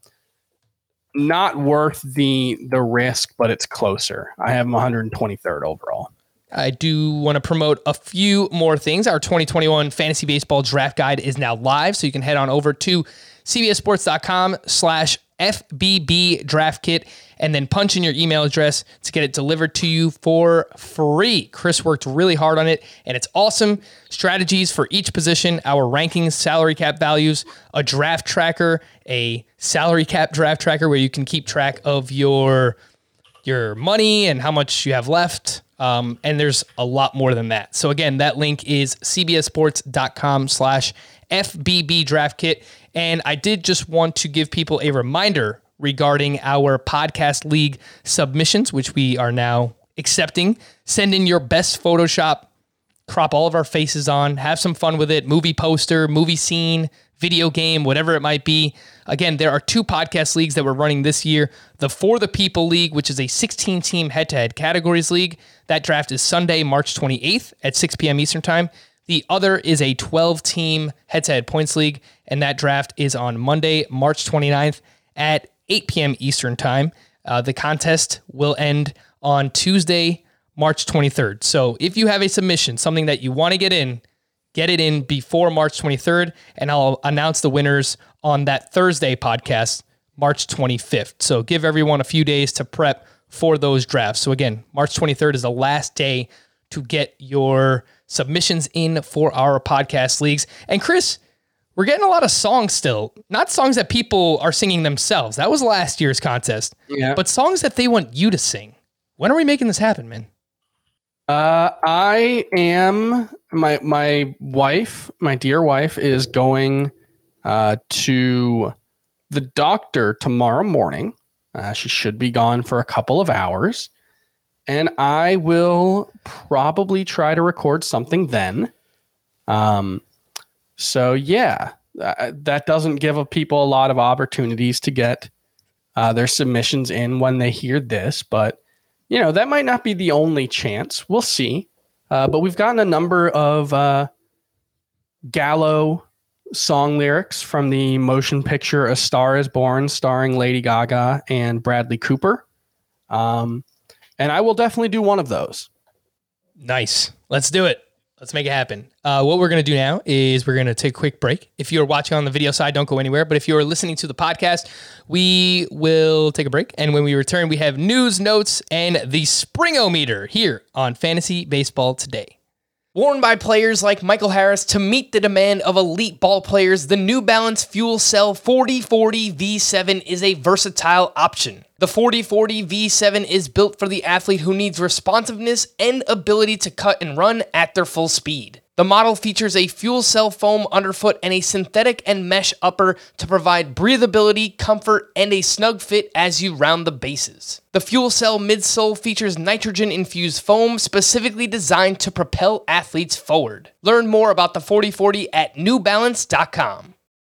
E: not worth the the risk, but it's closer. I have him 123rd overall.
D: I do want to promote a few more things. Our 2021 Fantasy Baseball Draft Guide is now live, so you can head on over to cbssports.com slash FBB Draft Kit and then punch in your email address to get it delivered to you for free. Chris worked really hard on it, and it's awesome. Strategies for each position, our rankings, salary cap values, a draft tracker, a salary cap draft tracker where you can keep track of your your money and how much you have left. Um, and there's a lot more than that. So again, that link is cbssports.com slash FBB draft kit. And I did just want to give people a reminder regarding our podcast league submissions, which we are now accepting. Send in your best Photoshop crop all of our faces on, have some fun with it, movie poster, movie scene, video game, whatever it might be. Again, there are two podcast leagues that we're running this year. The For the People League, which is a 16 team head to head categories league. That draft is Sunday, March 28th at 6 p.m. Eastern Time. The other is a 12 team head to head points league, and that draft is on Monday, March 29th at 8 p.m. Eastern Time. Uh, the contest will end on Tuesday, March 23rd. So if you have a submission, something that you want to get in, get it in before March 23rd, and I'll announce the winners on that Thursday podcast, March 25th. So give everyone a few days to prep for those drafts. So again, March 23rd is the last day to get your submissions in for our podcast leagues. And Chris, we're getting a lot of songs still, not songs that people are singing themselves. That was last year's contest,
E: Yeah.
D: but songs that they want you to sing. When are we making this happen, man?
E: Uh, I am my my wife, my dear wife, is going uh, to the doctor tomorrow morning. Uh, she should be gone for a couple of hours, and I will probably try to record something then. Um, so yeah, uh, that doesn't give people a lot of opportunities to get uh, their submissions in when they hear this, but you know that might not be the only chance. We'll see. Uh, but we've gotten a number of uh, Gallo song lyrics from the motion picture "A Star Is Born," starring Lady Gaga and Bradley Cooper. Um, and I will definitely do one of those.
D: Nice. Let's do it. Let's make it happen. Uh, what we're going to do now is we're going to take a quick break. If you're watching on the video side, don't go anywhere. But if you're listening to the podcast, we will take a break. And when we return, we have news, notes, and the Springometer here on Fantasy Baseball Today. Worn by players like Michael Harris to meet the demand of elite ball players, the New Balance Fuel Cell 4040 V7 is a versatile option. The 4040 V7 is built for the athlete who needs responsiveness and ability to cut and run at their full speed. The model features a fuel cell foam underfoot and a synthetic and mesh upper to provide breathability, comfort, and a snug fit as you round the bases. The fuel cell midsole features nitrogen infused foam specifically designed to propel athletes forward. Learn more about the 4040 at newbalance.com.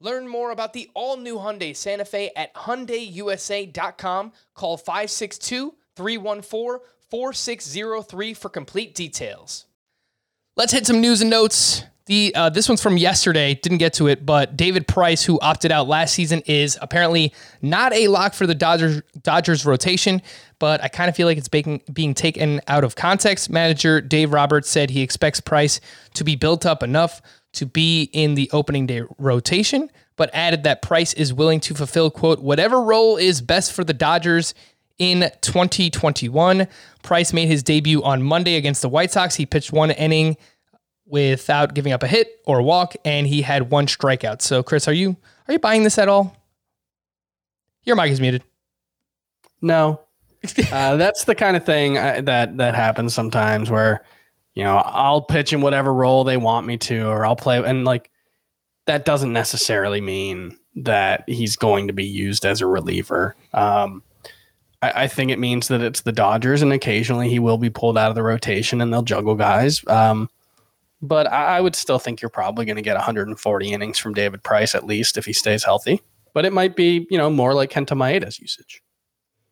D: Learn more about the all-new Hyundai Santa Fe at hyundaiusa.com. Call 562-314-4603 for complete details. Let's hit some news and notes. The uh, this one's from yesterday. Didn't get to it, but David Price, who opted out last season, is apparently not a lock for the Dodgers Dodgers rotation. But I kind of feel like it's being being taken out of context. Manager Dave Roberts said he expects Price to be built up enough to be in the opening day rotation, but added that Price is willing to fulfill quote whatever role is best for the Dodgers in 2021. Price made his debut on Monday against the White Sox. He pitched one inning without giving up a hit or a walk, and he had one strikeout. So, Chris, are you are you buying this at all? Your mic is muted.
E: No, uh, that's the kind of thing I, that that happens sometimes where you know I'll pitch in whatever role they want me to, or I'll play, and like that doesn't necessarily mean that he's going to be used as a reliever. Um, I, I think it means that it's the Dodgers, and occasionally he will be pulled out of the rotation, and they'll juggle guys. Um, but I, I would still think you're probably going to get 140 innings from David Price at least if he stays healthy. But it might be, you know, more like Kenta Maeda's usage.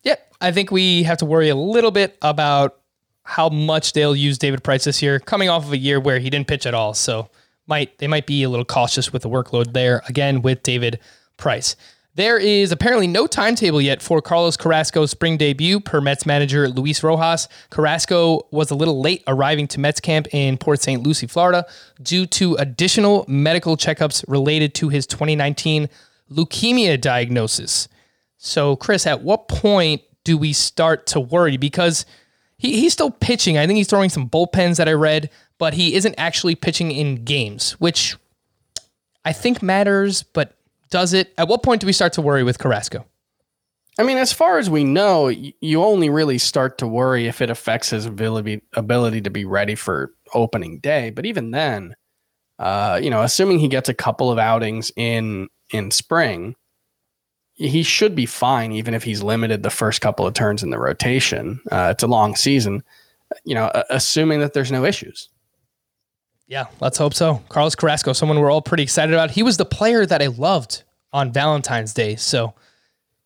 D: Yeah, I think we have to worry a little bit about how much they'll use David Price this year, coming off of a year where he didn't pitch at all. So might they might be a little cautious with the workload there again with David Price. There is apparently no timetable yet for Carlos Carrasco's spring debut, per Mets manager Luis Rojas. Carrasco was a little late arriving to Mets camp in Port St. Lucie, Florida, due to additional medical checkups related to his 2019 leukemia diagnosis. So, Chris, at what point do we start to worry? Because he, he's still pitching. I think he's throwing some bullpens that I read, but he isn't actually pitching in games, which I think matters, but does it? At what point do we start to worry with Carrasco?
E: I mean, as far as we know, you only really start to worry if it affects his ability ability to be ready for opening day. But even then, uh, you know, assuming he gets a couple of outings in in spring, he should be fine, even if he's limited the first couple of turns in the rotation. Uh, it's a long season, you know, assuming that there's no issues.
D: Yeah, let's hope so. Carlos Carrasco, someone we're all pretty excited about. He was the player that I loved on Valentine's Day. So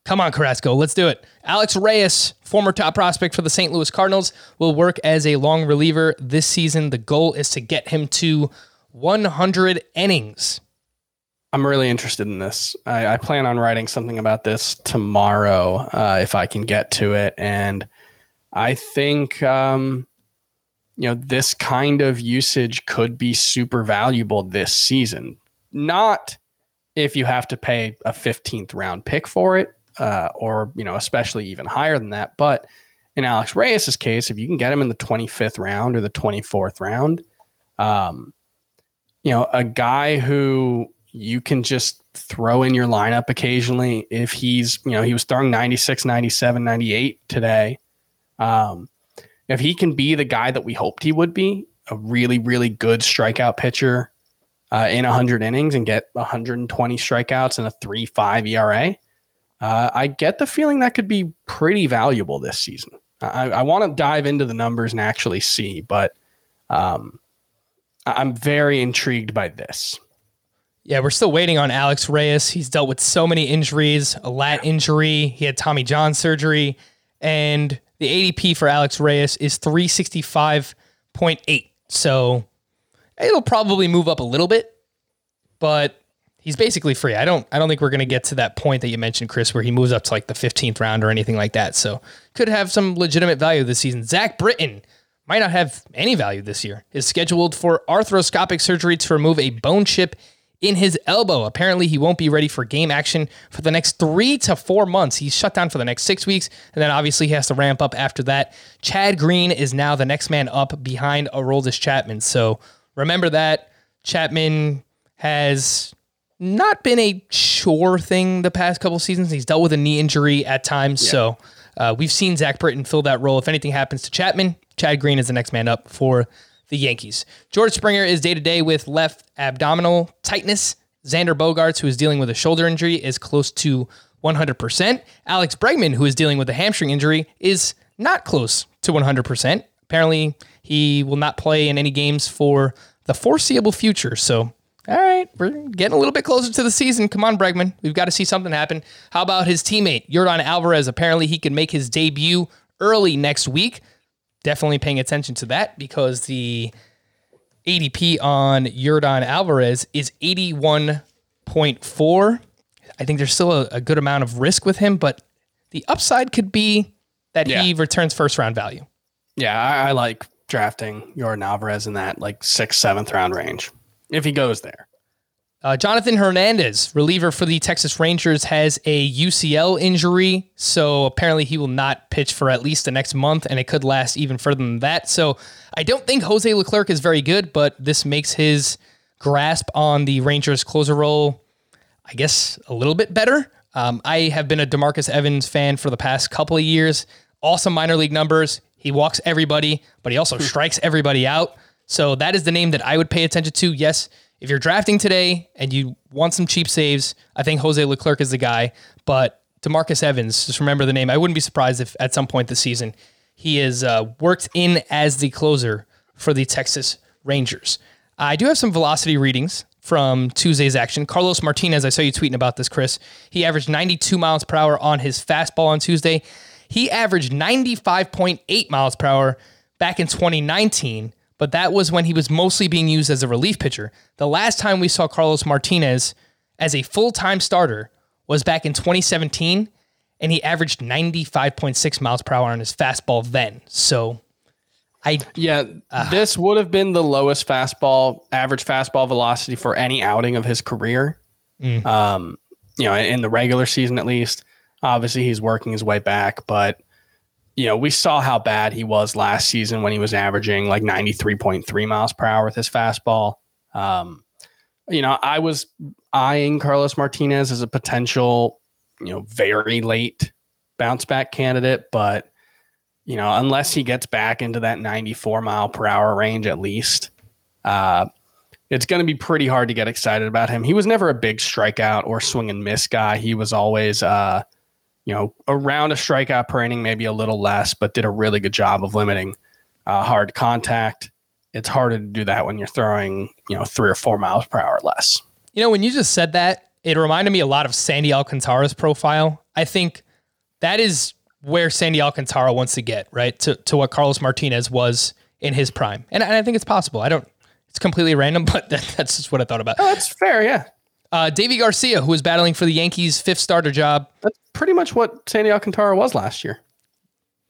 D: come on, Carrasco, let's do it. Alex Reyes, former top prospect for the St. Louis Cardinals, will work as a long reliever this season. The goal is to get him to 100 innings.
E: I'm really interested in this. I, I plan on writing something about this tomorrow uh, if I can get to it, and I think um, you know this kind of usage could be super valuable this season. Not if you have to pay a 15th round pick for it, uh, or you know especially even higher than that. But in Alex Reyes's case, if you can get him in the 25th round or the 24th round, um, you know a guy who you can just throw in your lineup occasionally if he's you know he was throwing 96 97 98 today um, if he can be the guy that we hoped he would be a really really good strikeout pitcher uh, in 100 innings and get 120 strikeouts and a 3-5 era Uh, I get the feeling that could be pretty valuable this season. I, I want to dive into the numbers and actually see, but um, I'm very intrigued by this.
D: Yeah, we're still waiting on Alex Reyes. He's dealt with so many injuries, a lat injury, he had Tommy John surgery, and the ADP for Alex Reyes is 365.8. So it'll probably move up a little bit, but he's basically free. I don't I don't think we're going to get to that point that you mentioned Chris where he moves up to like the 15th round or anything like that. So could have some legitimate value this season. Zach Britton might not have any value this year. Is scheduled for arthroscopic surgery to remove a bone chip in his elbow. Apparently, he won't be ready for game action for the next three to four months. He's shut down for the next six weeks, and then obviously he has to ramp up after that. Chad Green is now the next man up behind Aroldis Chapman. So remember that. Chapman has not been a sure thing the past couple seasons. He's dealt with a knee injury at times. So uh, we've seen Zach Britton fill that role. If anything happens to Chapman, Chad Green is the next man up for the Yankees. George Springer is day to day with left abdominal tightness. Xander Bogaerts, who is dealing with a shoulder injury, is close to 100%. Alex Bregman, who is dealing with a hamstring injury, is not close to 100%. Apparently, he will not play in any games for the foreseeable future. So, all right, we're getting a little bit closer to the season. Come on, Bregman. We've got to see something happen. How about his teammate, Yordan Alvarez? Apparently, he can make his debut early next week definitely paying attention to that because the ADP on Yordan Alvarez is 81.4. I think there's still a, a good amount of risk with him, but the upside could be that he returns first round value.
E: Yeah, I, I like drafting Yordan Alvarez in that like sixth, seventh round range if he goes there.
D: Uh, Jonathan Hernandez, reliever for the Texas Rangers, has a UCL injury. So apparently he will not pitch for at least the next month, and it could last even further than that. So I don't think Jose Leclerc is very good, but this makes his grasp on the Rangers closer role, I guess, a little bit better. Um, I have been a Demarcus Evans fan for the past couple of years. Awesome minor league numbers. He walks everybody, but he also strikes everybody out. So that is the name that I would pay attention to. Yes, if you're drafting today and you want some cheap saves, I think Jose Leclerc is the guy. But Demarcus Evans, just remember the name. I wouldn't be surprised if at some point this season he is uh, worked in as the closer for the Texas Rangers. I do have some velocity readings from Tuesday's action. Carlos Martinez, I saw you tweeting about this, Chris. He averaged 92 miles per hour on his fastball on Tuesday. He averaged 95.8 miles per hour back in 2019, but that was when he was mostly being used as a relief pitcher. The last time we saw Carlos Martinez as a full time starter was back in 2017, and he averaged 95.6 miles per hour on his fastball then. So I
E: Yeah, this would have been the lowest fastball average fastball velocity for any outing of his career. Um, you know, in the regular season at least. Obviously, he's working his way back, but you know, we saw how bad he was last season when he was averaging like 93.3 miles per hour with his fastball. Um, you know, I was eyeing Carlos Martinez as a potential, you know, very late bounce back candidate, but you know, unless he gets back into that 94 mile per hour range at least, uh, it's going to be pretty hard to get excited about him. He was never a big strikeout or swing and miss guy. He was always, uh, you know, around a strikeout per inning, maybe a little less, but did a really good job of limiting uh, hard contact. It's harder to do that when you're throwing, you know, three or four miles per hour less.
D: You know, when you just said that, it reminded me a lot of Sandy Alcantara's profile. I think that is where Sandy Alcantara wants to get, right? To, to what Carlos Martinez was in his prime. And, and I think it's possible. I don't, it's completely random, but that, that's just what I thought about.
E: Oh, that's fair. Yeah.
D: Uh, Deivi Garcia, who was battling for the Yankees' fifth starter job.
E: That's pretty much what Sandy Alcantara was last year.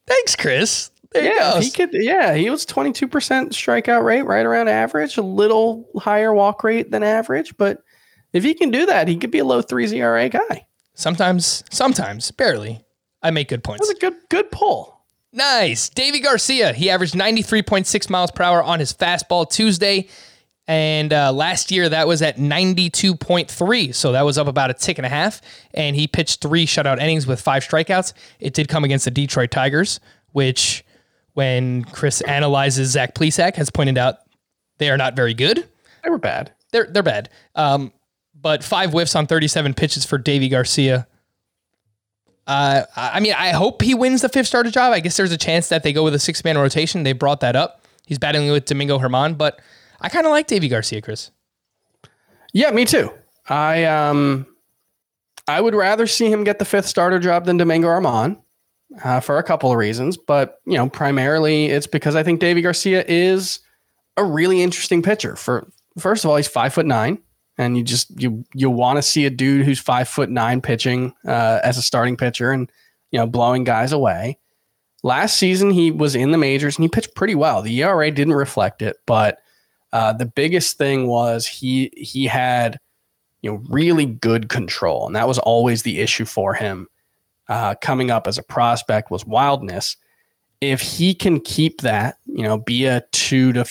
D: Thanks, Chris. There
E: Yeah, he could. Yeah, he was twenty two percent strikeout rate, right around average. A little higher walk rate than average, but if he can do that, he could be a low three ERA guy.
D: Sometimes, sometimes, barely. I make good points.
E: That's a good good pull.
D: Nice. Deivi Garcia, he averaged 93.6 miles per hour on his fastball Tuesday. And uh, last year, that was at 92.3. So that was up about a tick and a half. And he pitched three shutout innings with five strikeouts. It did come against the Detroit Tigers, which, when Chris analyzes Zach Plesac, has pointed out they are not very good.
E: They were bad.
D: They're, they're bad. Um, but five whiffs on 37 pitches for Deivi Garcia. Uh, I mean, I hope he wins the fifth starter job. I guess there's a chance that they go with a six man rotation. They brought that up. He's battling with Domingo Germán, but I kind of like Deivi Garcia, Chris.
E: Yeah, me too. I um, I would rather see him get the fifth starter job than Domingo Germán uh, for a couple of reasons, but you know, primarily it's because I think Deivi Garcia is a really interesting pitcher. For first of all, he's five foot nine, and you just you you want to see a dude who's five foot nine pitching uh, as a starting pitcher and you know blowing guys away. Last season, he was in the majors and he pitched pretty well. The ERA didn't reflect it, but uh, the biggest thing was he he had you know really good control, and that was always the issue for him uh, coming up as a prospect was wildness. If he can keep that, you know, be a two to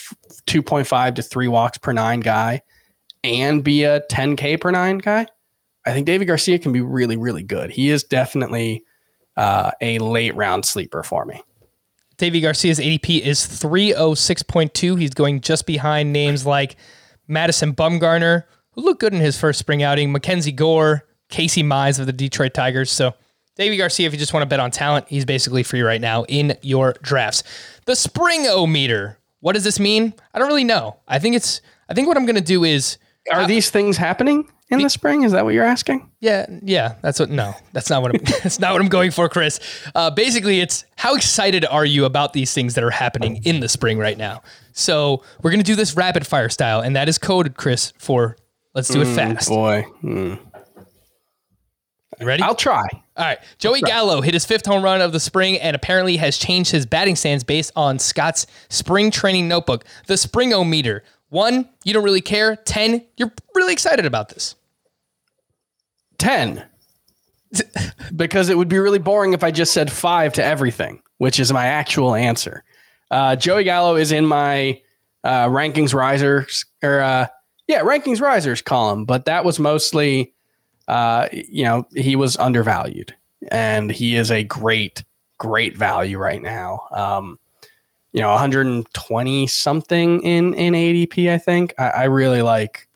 E: two point five to three walks per nine guy, and be a ten k per nine guy, I think Deivi Garcia can be really really good. He is definitely uh, a late round sleeper for me.
D: Deivi Garcia's ADP is 306.2. He's going just behind names like Madison Bumgarner, who looked good in his first spring outing, Mackenzie Gore, Casey Mize of the Detroit Tigers. So Deivi Garcia, if you just want to bet on talent, he's basically free right now in your drafts. The spring o meter. What does this mean? I don't really know. I think it's I think what I'm gonna do is
E: Are these things happening in the spring? Is that what you're asking?
D: Yeah, yeah, that's what. No, that's not what. I'm, that's not what I'm going for, Chris. Uh, basically, it's how excited are you about these things that are happening in the spring right now? So we're gonna do this rapid fire style, and that is coded, Chris, for let's do it fast.
E: Boy, hmm.
D: You ready?
E: I'll try.
D: All right. Joey Gallo hit his fifth home run of the spring and apparently has changed his batting stance based on Scott's spring training notebook, the Springometer. One, you don't really care. 10, you're really excited about this.
E: 10 because it would be really boring if I just said five to everything, which is my actual answer. Uh, Joey Gallo is in my uh, rankings risers or uh, yeah, rankings risers column, but that was mostly, uh, you know, he was undervalued and he is a great, great value right now. Um, you know, 120 something in in ADP. I think I, I really like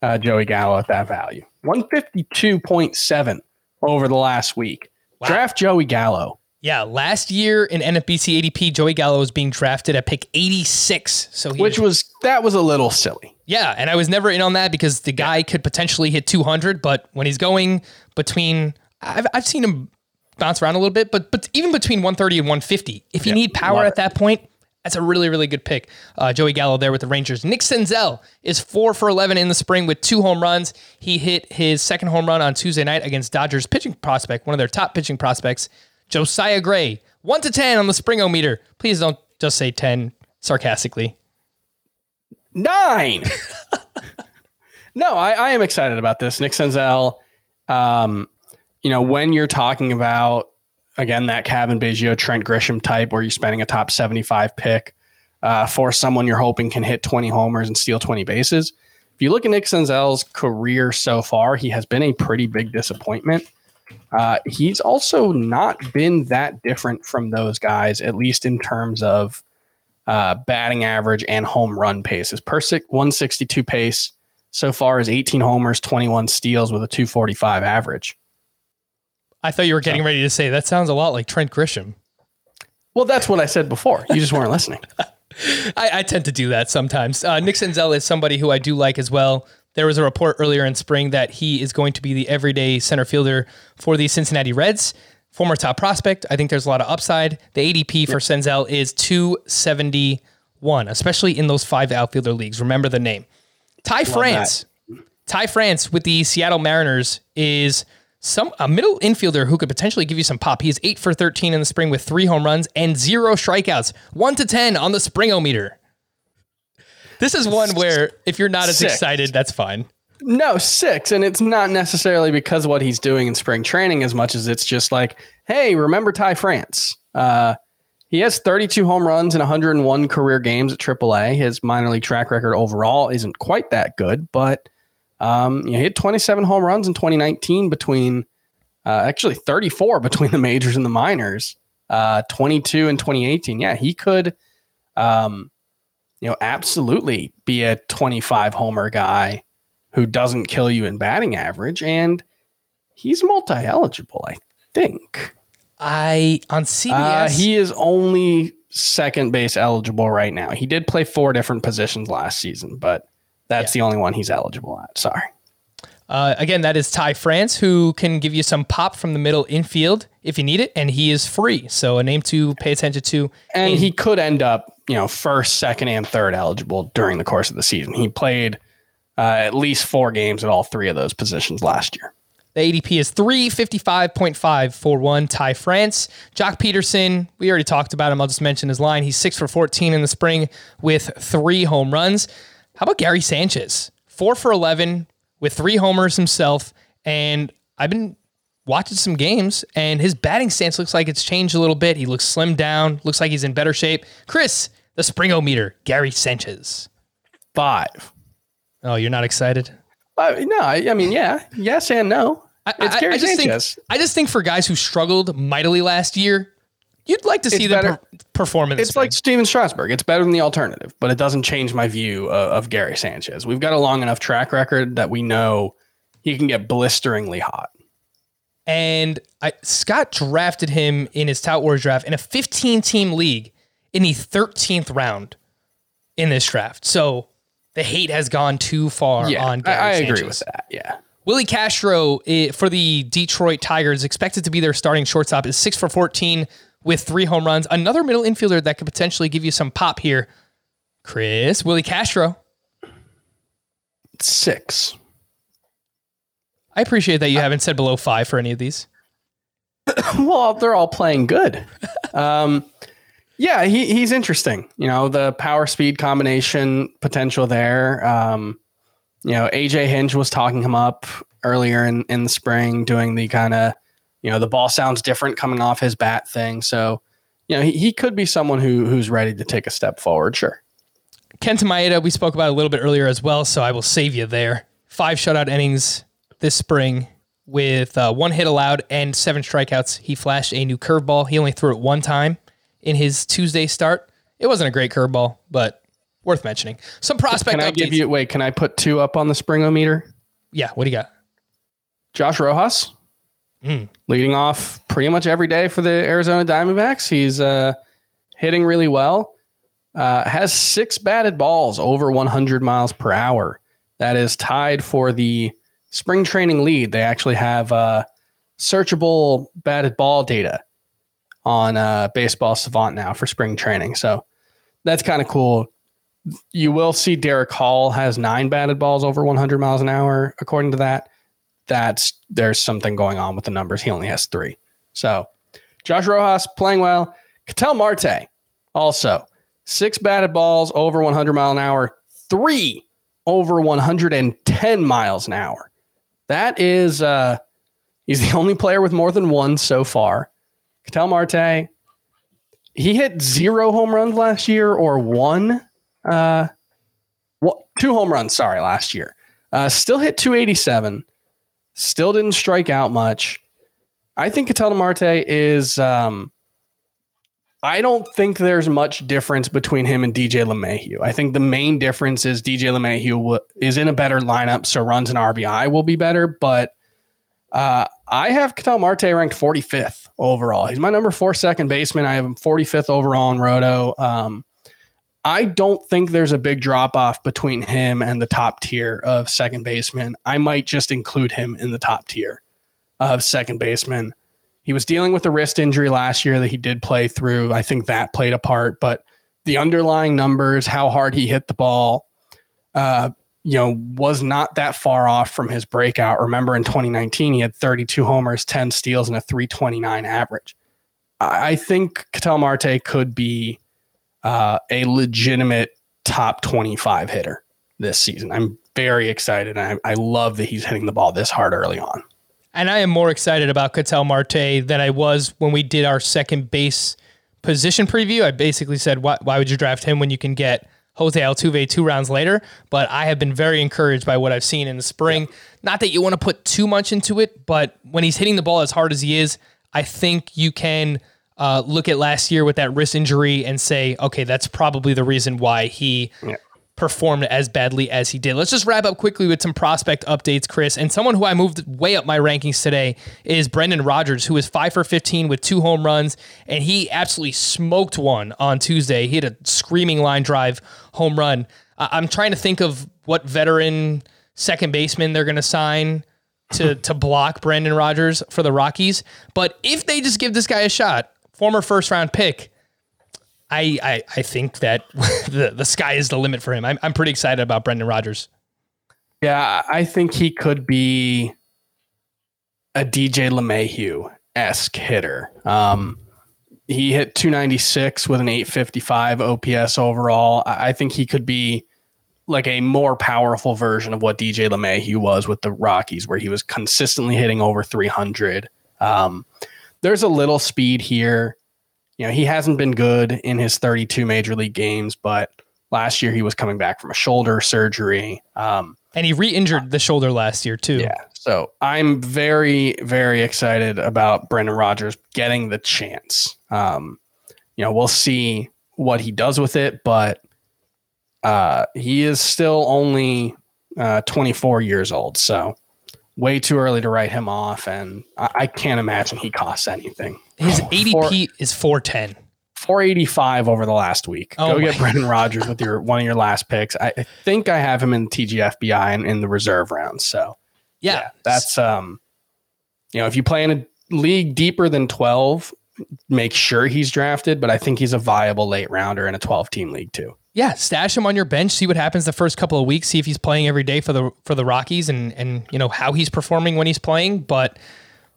E: uh, Joey Gallo at that value. 152.7 over the last week. Draft Joey Gallo.
D: Yeah, last year in NFBC ADP, Joey Gallo was being drafted at pick 86. So he
E: which was that was a little silly.
D: Yeah, and I was never in on that because the guy could potentially hit 200, but when he's going between, I've, I've seen him bounce around a little bit, but but even between 130 and 150, if you
E: Yeah,
D: need power at that point, that's a really really good pick. Uh, Joey Gallo there with the Rangers. Nick Senzel is four for 11 in the spring with two home runs. He hit his second home run on Tuesday night against Dodgers pitching prospect, one of their top pitching prospects, Josiah Gray. One to 10 on the Springometer. Please don't just say 10 sarcastically.
E: Nine. no, I, I am excited about this. Nick Senzel. Um, you know, when you're talking about again that Cavan Biggio, Trent Grisham type, where you're spending a top 75 pick uh, for someone you're hoping can hit 20 homers and steal 20 bases. If you look at Nick Senzel's career so far, he has been a pretty big disappointment. Uh, he's also not been that different from those guys, at least in terms of uh, batting average and home run paces. Per 162 pace so far is 18 homers, 21 steals with a 245 average.
D: I thought you were getting ready to say that sounds a lot like Trent Grisham.
E: Well, that's what I said before. You just weren't listening.
D: I, I tend to do that sometimes. Uh, Nick Senzel is somebody who I do like as well. There was a report earlier in spring that he is going to be the everyday center fielder for the Cincinnati Reds. Former top prospect. I think there's a lot of upside. The ADP for Senzel is 271, especially in those five outfielder leagues. Remember the name. Ty France. Ty France with the Seattle Mariners is some a middle infielder who could potentially give you some pop. He is 8 for 13 in the spring with 3 home runs and 0 strikeouts. 1 to 10 on the springometer. This is one where if you're not as
E: Six.
D: excited, that's fine.
E: No, six. And it's not necessarily because of what he's doing in spring training as much as it's just like, hey, remember Ty France? Uh, he has 32 home runs and 101 career games at AAA. His minor league track record overall isn't quite that good, but um, he hit 27 home runs in 2019 between, uh, actually 34 between the majors and the minors, uh, 22 and 2018. Yeah, he could, um, you know, absolutely be a 25 homer guy who doesn't kill you in batting average, and he's multi eligible. I think.
D: I on CBS.
E: Uh, he is only second base eligible right now. He did play four different positions last season, but that's the only one he's eligible at. Sorry.
D: Uh, again, that is Ty France, who can give you some pop from the middle infield if you need it, and he is free. So a name to pay attention to.
E: And he could end up, you know, first, second, and third eligible during the course of the season. He played uh, at least four games at all three of those positions last year.
D: The ADP is 355.5 for one Ty France. Joc Pederson, we already talked about him. I'll just mention his line. He's six for 14 in the spring with three home runs. How about Gary Sanchez? Four for 11 with three homers himself. And I've been watching some games, and his batting stance looks like it's changed a little bit. He looks slimmed down, looks like he's in better shape. Chris, the springometer, Gary Sanchez.
E: Five.
D: Oh, you're not excited?
E: Uh, no, I, I mean, yeah, yes and no.
D: I,
E: It's
D: I-
E: Gary
D: I just
E: Sanchez.
D: Think, I just think for guys who struggled mightily last year, you'd like to see them
E: better-
D: per- perform in
E: It's
D: spring.
E: like Stephen Strasburg. It's better than the alternative, but it doesn't change my view of, of Gary Sanchez. We've got a long enough track record that we know he can get blisteringly hot.
D: and I, Scott drafted him in his Tout Wars draft in a 15 team league in the 13th round in this draft. So the hate has gone too far
E: Yeah,
D: on
E: I,
D: Gary
E: I agree with that. Yeah.
D: Willi Castro eh, for the Detroit Tigers, expected to be their starting shortstop, is six for 14 with three home runs. Another middle infielder that could potentially give you some pop here. Chris, Willi Castro.
E: Six.
D: I appreciate that you haven't said below five for any of these.
E: well, they're all playing good. um, yeah, he, he's interesting. You know, the power speed combination potential there. Um, you know, AJ Hinch was talking him up earlier in, in the spring, doing the kind of, you know, the ball sounds different coming off his bat thing. So, you know, he, he could be someone who who's ready to take a step forward. Sure.
D: Kenta Maeda, we spoke about a little bit earlier as well, so I will save you there. Five shutout innings this spring with uh, one hit allowed and seven strikeouts. He flashed a new curveball. He only threw it one time in his Tuesday start. It wasn't a great curveball, but worth mentioning. Some prospect
E: Can I
D: updates.
E: give you, wait, can I put two up on the springometer?
D: yeah, what do you got?
E: Josh Rojas,
D: Mm.
E: leading off pretty much every day for the Arizona Diamondbacks. He's uh, hitting really well. Uh, has six batted balls over 100 miles per hour. That is tied for the spring training lead. They actually have uh, searchable batted ball data on uh, Baseball Savant now for spring training. So that's kind of cool. You will see Derek Hall has nine batted balls over 100 miles an hour, according to that that's there's something going on with the numbers. He only has three. So Josh Rojas playing well. Ketel Marte also six batted balls over 100 mile an hour, three over 110 miles an hour. That is uh he's the only player with more than one so far. Ketel Marte, he hit zero home runs last year or one uh what two home runs, sorry, last year. Uh still hit 287 still didn't strike out much. I think Ketel Marte is. Um, I don't think there's much difference between him and DJ LeMahieu. I think the main difference is DJ LeMahieu w- is in a better lineup, so runs and RBI will be better. But uh, I have Ketel Marte ranked 45th overall. He's my number four second baseman. I have him 45th overall in Roto. Um, I don't think there's a big drop off between him and the top tier of second baseman. I might just include him in the top tier of second baseman. He was dealing with a wrist injury last year that he did play through. I think that played a part, but the underlying numbers, how hard he hit the ball, uh, you know, was not that far off from his breakout. Remember in 2019, he had 32 homers, 10 steals, and a 329 average. I think Ketel Marte could be uh, a legitimate top 25 hitter this season. I'm very excited. I, I love that he's hitting the ball this hard early on.
D: And I am more excited about Ketel Marte than I was when we did our second base position preview. I basically said, why, why would you draft him when you can get Jose Altuve two rounds later? But I have been very encouraged by what I've seen in the spring. Not that you want to put too much into it, but when he's hitting the ball as hard as he is, I think you can uh, look at last year with that wrist injury and say, okay, that's probably the reason why he performed as badly as he did. Let's just wrap up quickly with some prospect updates, Chris. And someone who I moved way up my rankings today is Brendan Rodgers, who is five for 15 with two home runs, and he absolutely smoked one on Tuesday. He had a screaming line drive home run. I'm trying to think of what veteran second baseman they're going to sign to to block Brendan Rodgers for the Rockies. But if they just give this guy a shot, former first round pick, I I, I think that the the sky is the limit for him. I'm I'm pretty excited about Brendan Rodgers.
E: Yeah, I think he could be a DJ LeMahieu esque hitter. Um, he hit 296 with an 855 OPS overall. I think he could be like a more powerful version of what DJ LeMahieu was with the Rockies, where he was consistently hitting over 300. Um, there's a little speed here. You know, he hasn't been good in his 32 major league games, but last year he was coming back from a shoulder surgery. Um,
D: and he re-injured the shoulder last year too.
E: Yeah. So I'm very, very excited about Brendan Rodgers getting the chance. Um, you know, we'll see what he does with it, but uh, he is still only uh, 24 years old, so way too early to write him off, and I, I can't imagine he costs anything.
D: His ADP Four, is 410.
E: 485 over the last week. Oh Go get Brendan Rodgers with your one of your last picks. I think I have him in TGFBI and in the reserve rounds. So
D: yeah, yeah,
E: that's um, you know, if you play in a league deeper than 12, make sure he's drafted. But I think he's a viable late rounder in a 12 team league too.
D: Yeah, stash him on your bench. See what happens the first couple of weeks. See if he's playing every day for the for the Rockies, and and you know how he's performing when he's playing. But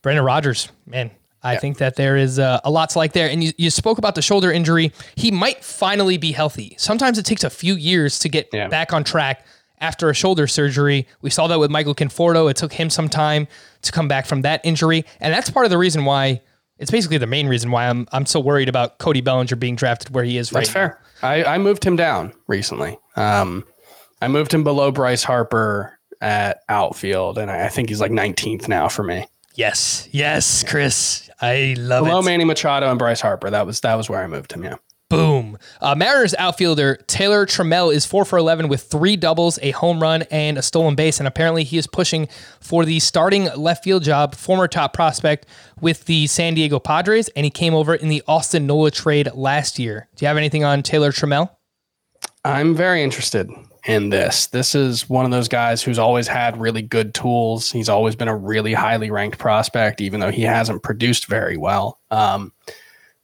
D: Brendan Rodgers, man, I yeah. think that there is uh, a lot to like there. And you, you spoke about the shoulder injury. He might finally be healthy. Sometimes it takes a few years to get yeah. back on track after a shoulder surgery. We saw that with Michael Conforto. It took him some time to come back from that injury, and that's part of the reason why. It's basically the main reason why I'm I'm so worried about Cody Bellinger being drafted where he is
E: right.
D: That's
E: fair. I, I moved him down recently. Um, I moved him below Bryce Harper at outfield, and I, I think he's like 19th now for me.
D: Yes, yes, Chris, I love
E: below
D: it.
E: Below Manny Machado and Bryce Harper. That was that was where I moved him. Yeah.
D: Boom. Uh, Mariners outfielder Taylor Trammell is four for 11 with three doubles, a home run, and a stolen base. And apparently he is pushing for the starting left field job, former top prospect with the San Diego Padres. And he came over in the Austin Nola trade last year. Do you have anything on Taylor Trammell?
E: I'm very interested in this. This is one of those guys who's always had really good tools. He's always been a really highly ranked prospect, even though he hasn't produced very well. Um,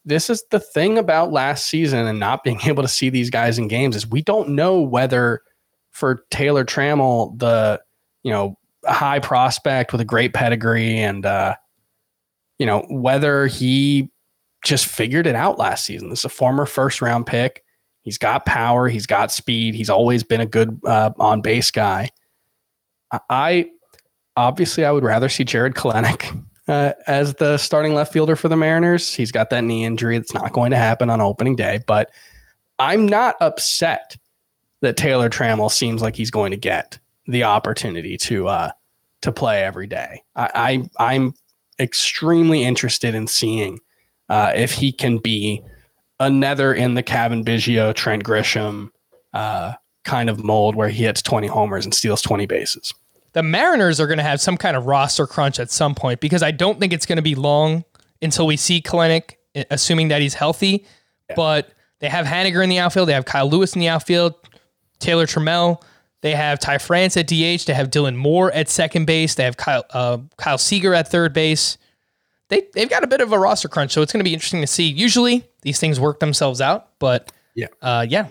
E: this is the thing about last season and not being able to see these guys in games is we don't know whether for Taylor Trammell, the you know high prospect with a great pedigree and uh, you know whether he just figured it out last season. This is a former first round pick. He's got power. He's got speed. He's always been a good uh, on base guy. I obviously I would rather see Jarred Kelenic uh, as the starting left fielder for the Mariners. He's got that knee injury that's not going to happen on opening day, but I'm not upset that Taylor Trammell seems like he's going to get the opportunity to uh, to play every day. I, I am extremely interested in seeing uh, if he can be another in the Cavan Biggio, Trent Grisham uh, kind of mold where he hits 20 homers and steals 20 bases
D: the Mariners are going to have some kind of roster crunch at some point because I don't think it's going to be long until we see Kelenic, assuming that he's healthy. Yeah. But they have Haniger in the outfield. They have Kyle Lewis in the outfield, Taylor Trammell. They have Ty France at DH. They have Dylan Moore at second base. They have Kyle uh, Kyle Seager at third base. They they've got a bit of a roster crunch, so it's going to be interesting to see. Usually these things work themselves out, but yeah, uh, yeah,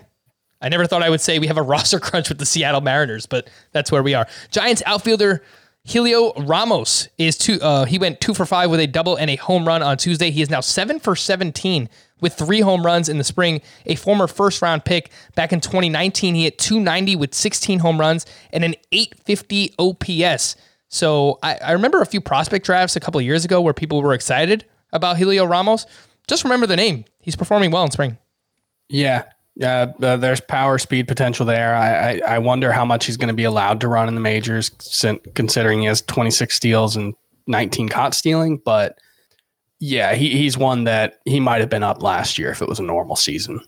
D: I never thought I would say we have a roster crunch with the Seattle Mariners, but that's where we are. Giants outfielder Heliot Ramos is two. Uh, he went two for five with a double and a home run on Tuesday. He is now seven for seventeen with three home runs in the spring. A former first round pick back in 2019, he hit 290 with 16 home runs and an 850 OPS. So I, I remember a few prospect drafts a couple years ago where people were excited about Heliot Ramos. Just remember the name. He's performing well in spring.
E: Yeah, yeah, uh, there's power speed potential there. I, I, I wonder how much he's going to be allowed to run in the majors, considering he has 26 steals and 19 caught stealing. But yeah, he, he's one that he might have been up last year if it was a normal season.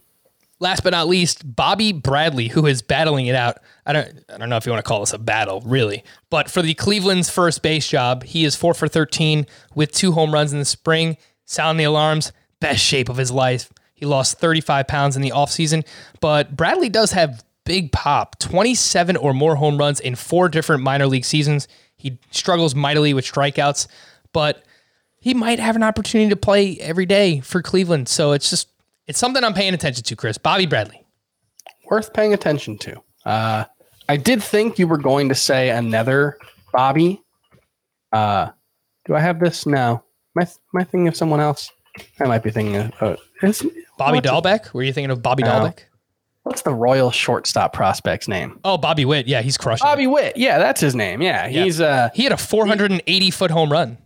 D: Last but not least, Bobby Bradley, who is battling it out. I don't, I don't know if you want to call this a battle, really, but for the Cleveland's first base job, he is four for 13 with two home runs in the spring. Sound the alarms, best shape of his life. He lost 35 pounds in the offseason, but Bradley does have big pop 27 or more home runs in four different minor league seasons. He struggles mightily with strikeouts, but he might have an opportunity to play every day for Cleveland. So it's just it's something I'm paying attention to, Chris. Bobby Bradley.
E: Worth paying attention to. Uh, I did think you were going to say another Bobby. Uh, do I have this? No. My, I thinking of someone else? I might be thinking of uh, is-
D: Bobby
E: what's-
D: Dalbec. Were you thinking of Bobby
E: No.
D: Dalbec?
E: What's the Royal shortstop prospect's name?
D: Oh, Bobby Witt. Yeah, he's crushing. it.
E: Bobby Witt. Yeah, that's his name. Yeah,
D: Yeah.
E: he's. Uh,
D: He had a 480 foot home run.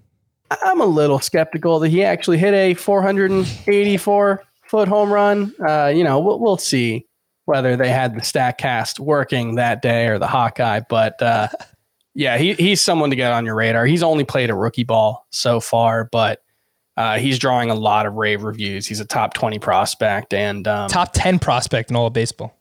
E: I'm a little skeptical that he actually hit a 484 foot home run. Uh, you know, we'll, we'll see whether they had the Statcast working that day or the Hawkeye. But uh, yeah, he, he's someone to get on your radar. He's only played a rookie ball so far, but uh, he's drawing a lot of rave reviews. He's a top 20 prospect, and um,
D: Top 10 prospect in all of baseball.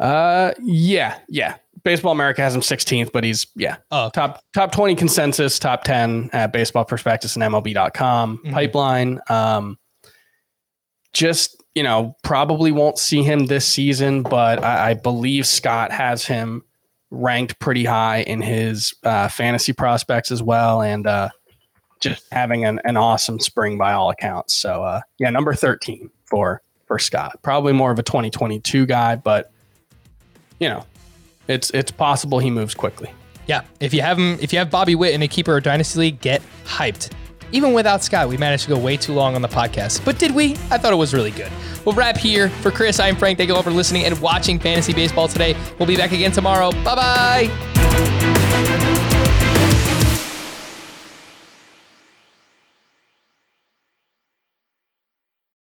E: uh, yeah, yeah. Baseball America has him 16th, but he's yeah
D: Oh, okay.
E: top top 20 consensus, top 10 at baseball prospectus and MLB.com
D: Mhm.
E: pipeline. Um, just, you know, probably won't see him this season, but I, I believe Scott has him ranked pretty high in his uh, fantasy prospects as well. And uh, just having an, an awesome spring by all accounts. So, uh, yeah, number 13 for, for Scott. Probably more of a 2022 guy, but, you know, it's, it's possible he moves quickly.
D: Yeah, if you have him, if you have Bobby Witt in a keeper or dynasty league, get hyped. Even without Scott, we managed to go way too long on the podcast. But did we? I thought it was really good. We'll wrap here. For Chris, I'm Frank. Thank you all for listening and watching Fantasy Baseball today. We'll be back again tomorrow. Bye bye.